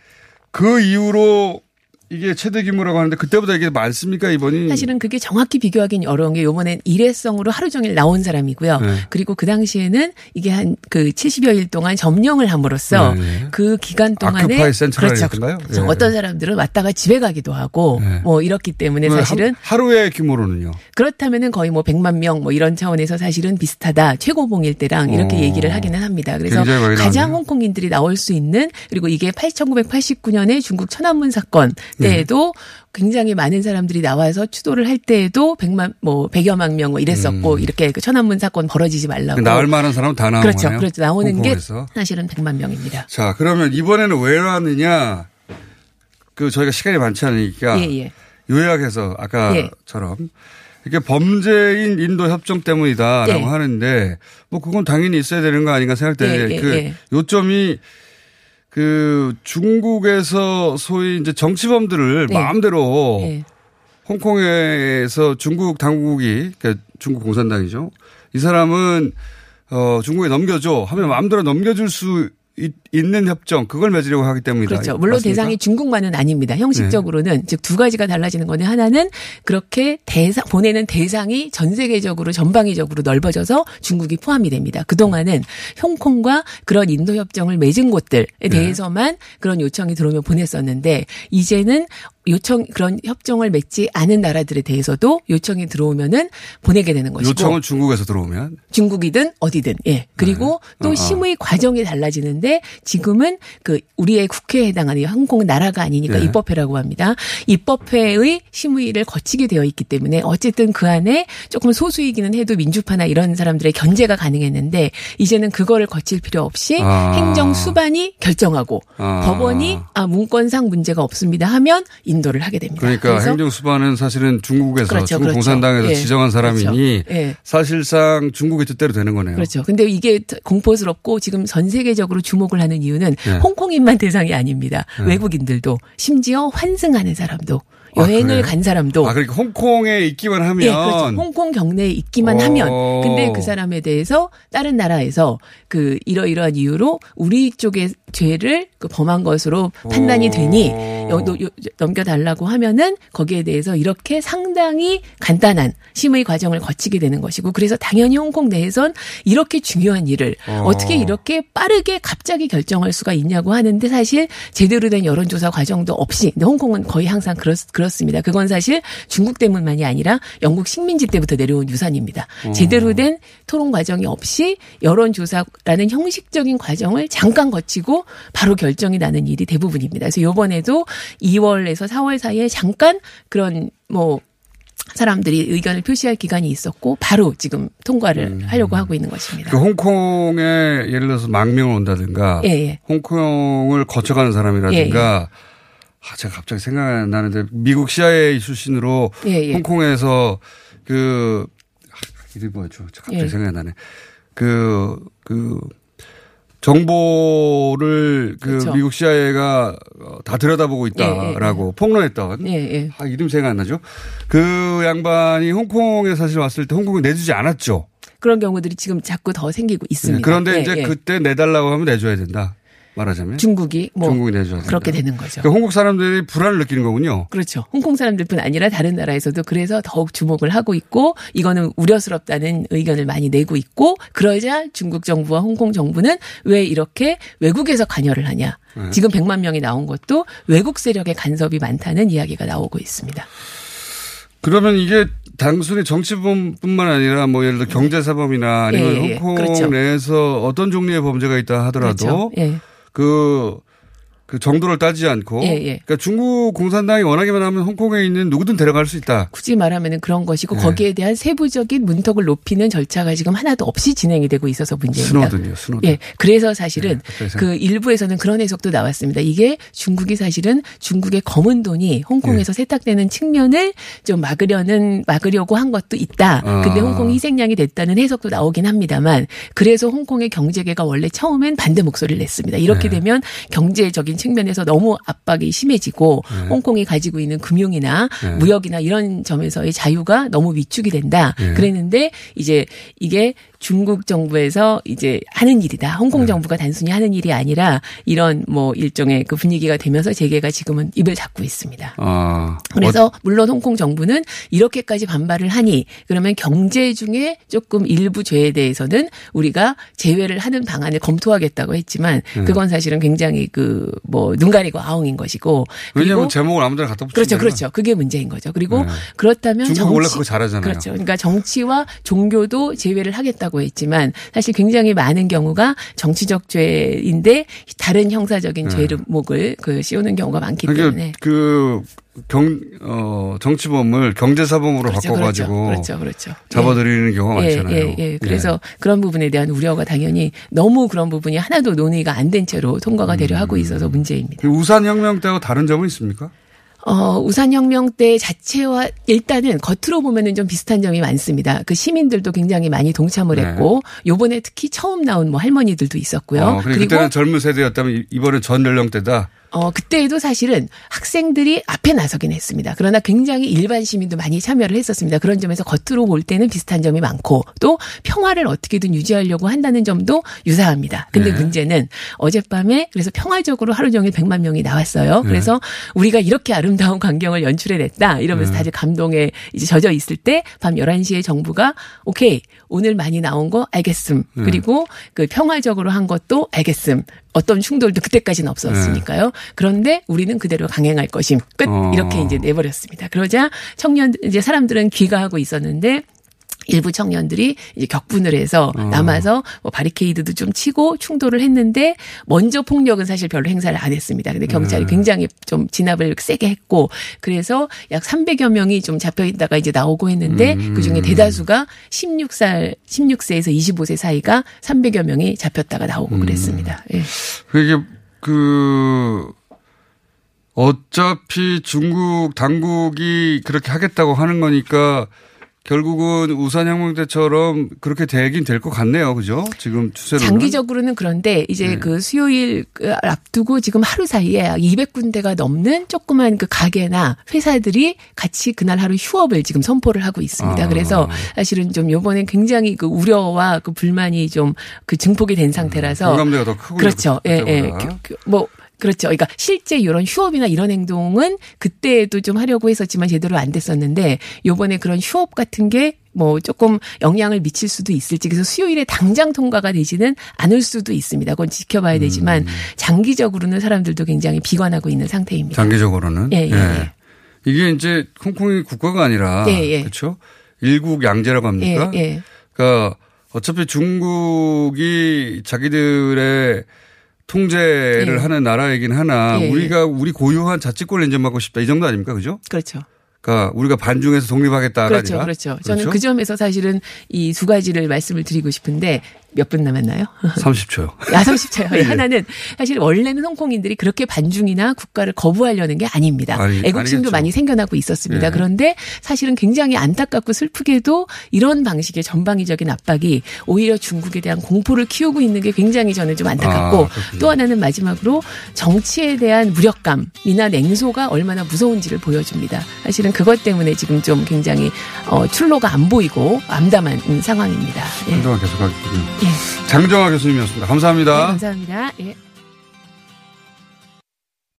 [SPEAKER 5] 그 이후로 이게 최대 규모라고 하는데 그때보다 이게 많습니까 이번이?
[SPEAKER 15] 사실은 그게 정확히 비교하기는 어려운 게 요번엔 일회성으로 하루 종일 나온 사람이고요.
[SPEAKER 5] 네.
[SPEAKER 15] 그리고 그 당시에는 이게 한 그 70여 일 동안 점령을 함으로써
[SPEAKER 5] 네.
[SPEAKER 15] 그 기간 동안에 그렇죠. 그렇죠.
[SPEAKER 5] 예.
[SPEAKER 15] 어떤 사람들은 왔다가 집에 가기도 하고 뭐 이렇기 때문에 사실은
[SPEAKER 5] 하- 하루의 규모로는요.
[SPEAKER 15] 그렇다면은 거의 뭐 100만 명 뭐 이런 차원에서 사실은 비슷하다. 최고봉일 때랑 이렇게
[SPEAKER 5] 어.
[SPEAKER 15] 얘기를 하기는 합니다. 그래서 가장
[SPEAKER 5] 나오네요.
[SPEAKER 15] 홍콩인들이 나올 수 있는 그리고 이게 8 1989년에 중국 천안문 사건 때에도 굉장히 많은 사람들이 나와서 추도를 할 때에도 100만 뭐 100여만 명 뭐 이랬었고 이렇게 그 천안문 사건 벌어지지 말라고
[SPEAKER 5] 음. 나올 만한 사람은 다 나온
[SPEAKER 15] 그렇죠. 그렇죠. 나오는
[SPEAKER 5] 홍콩에서.
[SPEAKER 15] 게 사실은 100만 명입니다.
[SPEAKER 5] 자, 그러면 이번에는 왜 나왔느냐? 그 저희가 시간이 많지 않으니까
[SPEAKER 15] 예, 예.
[SPEAKER 5] 요약해서 아까처럼 이게 범죄인 인도 협정 때문이다라고
[SPEAKER 15] 예.
[SPEAKER 5] 하는데 뭐 그건 당연히 있어야 되는 거 아닌가 생각되는데
[SPEAKER 15] 예, 예,
[SPEAKER 5] 그
[SPEAKER 15] 예.
[SPEAKER 5] 요점이 그 중국에서 소위 이제 정치범들을
[SPEAKER 15] 네.
[SPEAKER 5] 마음대로
[SPEAKER 15] 예.
[SPEAKER 5] 홍콩에서 중국 당국이 그러니까 중국 공산당이죠. 이 사람은 어 중국에 넘겨줘 하면 마음대로 넘겨줄 수 있, 는 협정 그걸 맺으려고 하기 때문이다.
[SPEAKER 15] 그렇죠. 물론
[SPEAKER 5] 맞습니까?
[SPEAKER 15] 대상이 중국만은 아닙니다. 형식적으로는
[SPEAKER 5] 네.
[SPEAKER 15] 즉두 가지가 달라지는 건데 하나는 그렇게 대상 보내는 대상이 전 세계적으로 전방위적으로 넓어져서 중국이 포함이 됩니다. 그동안은 홍콩과 그런 인도 협정을 맺은 곳들에
[SPEAKER 5] 네.
[SPEAKER 15] 대해서만 그런 요청이 들어오면 보냈었는데 이제는 요청 그런 협정을 맺지 않은 나라들에 대해서도 요청이 들어오면은 보내게 되는 것이고
[SPEAKER 5] 요청은 중국에서 들어오면
[SPEAKER 15] 중국이든 어디든 예 그리고 또
[SPEAKER 5] 어, 어.
[SPEAKER 15] 심의 과정이 달라지는데 지금은 그 우리의 국회에 해당하는 홍콩은 나라가 아니니까
[SPEAKER 5] 네.
[SPEAKER 15] 입법회라고 합니다 입법회의 심의를 거치게 되어 있기 때문에 어쨌든 그 안에 조금 소수이기는 해도 민주파나 이런 사람들의 견제가 가능했는데 이제는 그거를 거칠 필요 없이
[SPEAKER 5] 아.
[SPEAKER 15] 행정 수반이 결정하고
[SPEAKER 5] 아.
[SPEAKER 15] 법원이 아 문건상 문제가 없습니다 하면 인도를 하게 됩니다.
[SPEAKER 5] 그러니까 행정 수반은 사실은 중국에서
[SPEAKER 15] 그렇죠,
[SPEAKER 5] 중국
[SPEAKER 15] 그렇죠.
[SPEAKER 5] 공산당에서
[SPEAKER 15] 예.
[SPEAKER 5] 지정한 사람이니
[SPEAKER 15] 그렇죠. 예.
[SPEAKER 5] 사실상 중국의 뜻대로 되는 거네요.
[SPEAKER 15] 그렇죠. 근데 이게 공포스럽고 지금 전 세계적으로 주목을 하는 이유는
[SPEAKER 5] 네.
[SPEAKER 15] 홍콩인만 대상이 아닙니다.
[SPEAKER 5] 네.
[SPEAKER 15] 외국인들도 심지어 환승하는 사람도
[SPEAKER 5] 아,
[SPEAKER 15] 여행을
[SPEAKER 5] 그래요?
[SPEAKER 15] 간 사람도
[SPEAKER 5] 아 그러니까 홍콩에 있기만 하면
[SPEAKER 15] 예, 그렇죠. 홍콩 경내에 있기만
[SPEAKER 5] 어.
[SPEAKER 15] 하면 근데 그 사람에 대해서 다른 나라에서 그 이러이러한 이유로 우리 쪽의 죄를 그 범한 것으로 판단이 되니
[SPEAKER 5] 어.
[SPEAKER 15] 여- 넘겨달라고 하면은 거기에 대해서 이렇게 상당히 간단한 심의 과정을 거치게 되는 것이고 그래서 당연히 홍콩 내에선 이렇게 중요한 일을
[SPEAKER 5] 어.
[SPEAKER 15] 어. 떻게 이렇게 빠르게 갑자기 결정할 수가 있냐고 하는데 사실 제대로 된 여론조사 과정도 없이 근데 홍콩은 거의 항상 그렇, 그렇습니다. 그건 사실 중국 때문만이 아니라 영국 식민지 때부터 내려온 유산입니다.
[SPEAKER 5] 어.
[SPEAKER 15] 제대로 된 토론 과정이 없이 여론조사라는 형식적인 과정을 잠깐 거치고 바로 결정이 나는 일이 대부분입니다. 그래서 요번에도 2월에서 4월 사이에 잠깐 그런 뭐 사람들이 의견을 표시할 기간이 있었고 바로 지금 통과를 하려고 하고 있는 것입니다.
[SPEAKER 5] 그 홍콩에 예를 들어서 망명을 온다든가
[SPEAKER 15] 예, 예.
[SPEAKER 5] 홍콩을 거쳐가는 사람이라든가 아, 제가 갑자기 생각이 안 나는데 미국 CIA 출신으로
[SPEAKER 15] 예, 예.
[SPEAKER 5] 홍콩에서 그 아, 이름이 뭐였죠? 저 갑자기
[SPEAKER 15] 예.
[SPEAKER 5] 생각이 안 나네. 그, 그, 정보를 그
[SPEAKER 15] 그렇죠.
[SPEAKER 5] 미국 CIA가 다 들여다보고 있다라고 폭로했던
[SPEAKER 15] 예, 예.
[SPEAKER 5] 아, 이름 생각 안 나죠? 그 양반이 홍콩에 사실 왔을 때 홍콩에 내주지 않았죠.
[SPEAKER 15] 그런 경우들이 지금 자꾸 더 생기고 있습니다.
[SPEAKER 5] 네, 그런데
[SPEAKER 15] 예,
[SPEAKER 5] 이제
[SPEAKER 15] 예.
[SPEAKER 5] 그때 내달라고 하면 내줘야 된다. 말하자면
[SPEAKER 15] 중국이 뭐
[SPEAKER 5] 중국이 내줘야.
[SPEAKER 15] 그렇게 되는 거죠.
[SPEAKER 5] 그러니까 홍콩 사람들이 불안을 느끼는 거군요.
[SPEAKER 15] 그렇죠. 홍콩 사람들뿐 아니라 다른 나라에서도 그래서 더욱 주목을 하고 있고 이거는 우려스럽다는 의견을 많이 내고 있고 그러자 중국 정부와 홍콩 정부는 왜 이렇게 외국에서 관여를 하냐.
[SPEAKER 5] 네.
[SPEAKER 15] 지금 100만 명이 나온 것도 외국 세력의 간섭이 많다는 이야기가 나오고 있습니다.
[SPEAKER 5] 그러면 이게 단순히 정치범뿐만 아니라 뭐 예를 들어 경제사범이나 아니면
[SPEAKER 15] 예, 예, 예.
[SPEAKER 5] 홍콩
[SPEAKER 15] 그렇죠.
[SPEAKER 5] 내에서 어떤 종류의 범죄가 있다 하더라도
[SPEAKER 15] 그렇죠. 예.
[SPEAKER 5] 그, 그 정도를 따지지 않고
[SPEAKER 15] 예, 예.
[SPEAKER 5] 그러니까 중국 공산당이 원하기만 하면 홍콩에 있는 누구든 데려갈 수 있다.
[SPEAKER 15] 굳이 말하면 그런 것이고
[SPEAKER 5] 네.
[SPEAKER 15] 거기에 대한 세부적인 문턱을 높이는 절차가 지금 하나도 없이 진행이 되고 있어서 문제입니다.
[SPEAKER 5] 스노든이요, 스노든.
[SPEAKER 15] 예, 그래서 사실은
[SPEAKER 5] 갑자기 생각-
[SPEAKER 15] 그 일부에서는 그런 해석도 나왔습니다. 이게 중국이 사실은 중국의 검은 돈이
[SPEAKER 5] 예.
[SPEAKER 15] 홍콩에서 세탁되는 측면을 좀 막으려는 막으려고 한 것도 있다.
[SPEAKER 5] 아.
[SPEAKER 15] 근데 홍콩이 희생양이 됐다는 해석도 나오긴 합니다만 그래서 홍콩의 경제계가 원래 처음엔 반대 목소리를 냈습니다. 이렇게
[SPEAKER 5] 네.
[SPEAKER 15] 되면 경제적인 측면에서 너무 압박이 심해지고
[SPEAKER 5] 네.
[SPEAKER 15] 홍콩이 가지고 있는 금융이나
[SPEAKER 5] 네.
[SPEAKER 15] 무역이나 이런 점에서의 자유가 너무 위축이 된다.
[SPEAKER 5] 네.
[SPEAKER 15] 그랬는데 이제 이게 중국 정부에서 이제 하는 일이다.
[SPEAKER 5] 네.
[SPEAKER 15] 홍콩 정부가 단순히 하는 일이 아니라 이런 뭐 일종의 그 분위기가 되면서 재계가 지금은 입을 닫고 있습니다.
[SPEAKER 5] 아.
[SPEAKER 15] 그래서 물론 홍콩 정부는 이렇게까지 반발을 하니 그러면 경제 중에 조금 일부 죄에 대해서는 우리가 제외를 하는 방안을 검토하겠다고 했지만
[SPEAKER 5] 네.
[SPEAKER 15] 그건 사실은 굉장히 그 뭐 눈 가리고 아웅인 것이고
[SPEAKER 5] 왜냐하면
[SPEAKER 15] 그리고
[SPEAKER 5] 제목을 아무데나 갖다 붙이면
[SPEAKER 15] 그렇죠. 그렇죠. 그게 문제인 거죠. 그리고
[SPEAKER 5] 네.
[SPEAKER 15] 그렇다면
[SPEAKER 5] 중국 원래 그거 잘하잖아요.
[SPEAKER 15] 그렇죠. 그러니까 정치와 종교도 제외를 하겠다 고 했지만 사실 굉장히 많은 경우가 정치적 죄인데 다른 형사적인
[SPEAKER 5] 네.
[SPEAKER 15] 죄목을 그 씌우는 경우가 많기
[SPEAKER 5] 그러니까
[SPEAKER 15] 때문에
[SPEAKER 5] 그 경, 어, 정치범을 경제사범으로
[SPEAKER 15] 그렇죠,
[SPEAKER 5] 바꿔가지고.
[SPEAKER 15] 그렇죠, 그렇죠.
[SPEAKER 5] 잡아들이는 경우가
[SPEAKER 15] 예,
[SPEAKER 5] 많잖아요.
[SPEAKER 15] 예, 예. 그래서 그런 부분에 대한 우려가 당연히 너무 그런 부분이 하나도 논의가 안 된 채로 통과가 되려 하고
[SPEAKER 5] 음.
[SPEAKER 15] 있어서 문제입니다.
[SPEAKER 5] 그 우산혁명 때하고 다른 점은 있습니까?
[SPEAKER 15] 어, 우산혁명 때 자체와 일단은 겉으로 보면은 좀 비슷한 점이 많습니다. 그 시민들도 굉장히 많이 동참을
[SPEAKER 5] 네.
[SPEAKER 15] 했고 요번에 특히 처음 나온 뭐 할머니들도 있었고요.
[SPEAKER 5] 어, 그리고 그때는 젊은 세대였다면 이- 이번엔 전 연령대다.
[SPEAKER 15] 어, 그때에도 사실은 학생들이 앞에 나서긴 했습니다. 그러나 굉장히 일반 시민도 많이 참여를 했었습니다. 그런 점에서 겉으로 볼 때는 비슷한 점이 많고 또 평화를 어떻게든 유지하려고 한다는 점도 유사합니다. 근데
[SPEAKER 5] 네.
[SPEAKER 15] 문제는 어젯밤에 그래서 평화적으로 하루 종일 100만 명이 나왔어요.
[SPEAKER 5] 네.
[SPEAKER 15] 그래서 우리가 이렇게 아름다운 광경을 연출해냈다 이러면서
[SPEAKER 5] 네.
[SPEAKER 15] 다들 감동에 이제 젖어 있을 때 밤 11시에 정부가 오케이 오늘 많이 나온 거 알겠음.
[SPEAKER 5] 네.
[SPEAKER 15] 그리고 그 평화적으로 한 것도 알겠음. 어떤 충돌도 그때까지는 없었으니까요. 그런데 우리는 그대로 강행할 것임. 끝.
[SPEAKER 5] 어.
[SPEAKER 15] 이렇게 이제 내버렸습니다. 그러자 청년 이제 사람들은 귀가하고 있었는데 일부 청년들이 이제 격분을 해서
[SPEAKER 5] 어.
[SPEAKER 15] 남아서 뭐 바리케이드도 좀 치고 충돌을 했는데 먼저 폭력은 사실 별로 행사를 안 했습니다. 근데 경찰이
[SPEAKER 5] 네.
[SPEAKER 15] 굉장히 좀 진압을 세게 했고 그래서 약 300여 명이 좀 잡혀 있다가 이제 나오고 했는데
[SPEAKER 5] 음.
[SPEAKER 15] 그 중에 대다수가 16살 16세에서 25세 사이가 300여 명이 잡혔다가 나오고
[SPEAKER 5] 음.
[SPEAKER 15] 그랬습니다. 예.
[SPEAKER 5] 그게 그 어차피 중국 당국이 그렇게 하겠다고 하는 거니까 결국은 우산혁명 때처럼 그렇게 되긴 될 것 같네요. 그죠? 지금 추세로는.
[SPEAKER 15] 장기적으로는 그런데 이제
[SPEAKER 5] 네.
[SPEAKER 15] 그 수요일 그 앞두고 지금 하루 사이에 약 200군데가 넘는 조그만 그 가게나 회사들이 같이 그날 하루 휴업을 지금 선포를 하고 있습니다.
[SPEAKER 5] 아.
[SPEAKER 15] 그래서 사실은 좀 요번에 굉장히 그 우려와 그 불만이 좀 그 증폭이 된 상태라서
[SPEAKER 5] 공감대가 더 크군요.
[SPEAKER 15] 그렇죠. 예, 예.
[SPEAKER 5] 그-
[SPEAKER 15] 그- 뭐 그렇죠. 그러니까 실제 이런 휴업이나 이런 행동은 그때도 좀 하려고 했었지만 제대로 안 됐었는데 요번에 그런 휴업 같은 게뭐 조금 영향을 미칠 수도 있을지 그래서 수요일에 당장 통과가 되지는 않을 수도 있습니다. 그건 지켜봐야 되지만
[SPEAKER 5] 음.
[SPEAKER 15] 장기적으로는 사람들도 굉장히 비관하고 있는 상태입니다.
[SPEAKER 5] 장기적으로는.
[SPEAKER 15] 예, 예, 예.
[SPEAKER 5] 이게 이제 홍콩이 국가가 아니라
[SPEAKER 15] 예, 예.
[SPEAKER 5] 그렇죠? 일국 양제라고 합니까?
[SPEAKER 15] 예, 예.
[SPEAKER 5] 그러니까 어차피 중국이 자기들의 통제를
[SPEAKER 15] 예.
[SPEAKER 5] 하는 나라이긴 하나
[SPEAKER 15] 예, 예.
[SPEAKER 5] 우리가 우리 고유한 자치권을 인정받고 싶다 이 정도 아닙니까? 그죠?
[SPEAKER 15] 그렇죠.
[SPEAKER 5] 그러니까 우리가 반중에서 독립하겠다가
[SPEAKER 15] 그렇죠,
[SPEAKER 5] 아니라
[SPEAKER 15] 그렇죠. 저는 그 점에서 사실은 이 두 가지를 말씀을 드리고 싶은데 몇 분 남았나요?
[SPEAKER 5] 30초요.
[SPEAKER 15] 야, 30초요.
[SPEAKER 5] 예.
[SPEAKER 15] 하나는 사실 원래는 홍콩인들이 그렇게 반중이나 국가를 거부하려는 게 아닙니다.
[SPEAKER 5] 아니,
[SPEAKER 15] 애국심도
[SPEAKER 5] 아니겠죠.
[SPEAKER 15] 많이 생겨나고 있었습니다.
[SPEAKER 5] 예.
[SPEAKER 15] 그런데 사실은 굉장히 안타깝고 슬프게도 이런 방식의 전방위적인 압박이 오히려 중국에 대한 공포를 키우고 있는 게 굉장히 저는 좀 안타깝고
[SPEAKER 5] 아.
[SPEAKER 15] 또 하나는 마지막으로 정치에 대한 무력감이나 냉소가 얼마나 무서운지를 보여줍니다. 사실은 그것 때문에 지금 좀 굉장히 어, 출로가 안 보이고 암담한 음, 상황입니다. 예.
[SPEAKER 5] 한동안 계속하겠군요.
[SPEAKER 15] 예.
[SPEAKER 5] 장정화 교수님이었습니다. 감사합니다.
[SPEAKER 15] 네, 감사합니다. 예.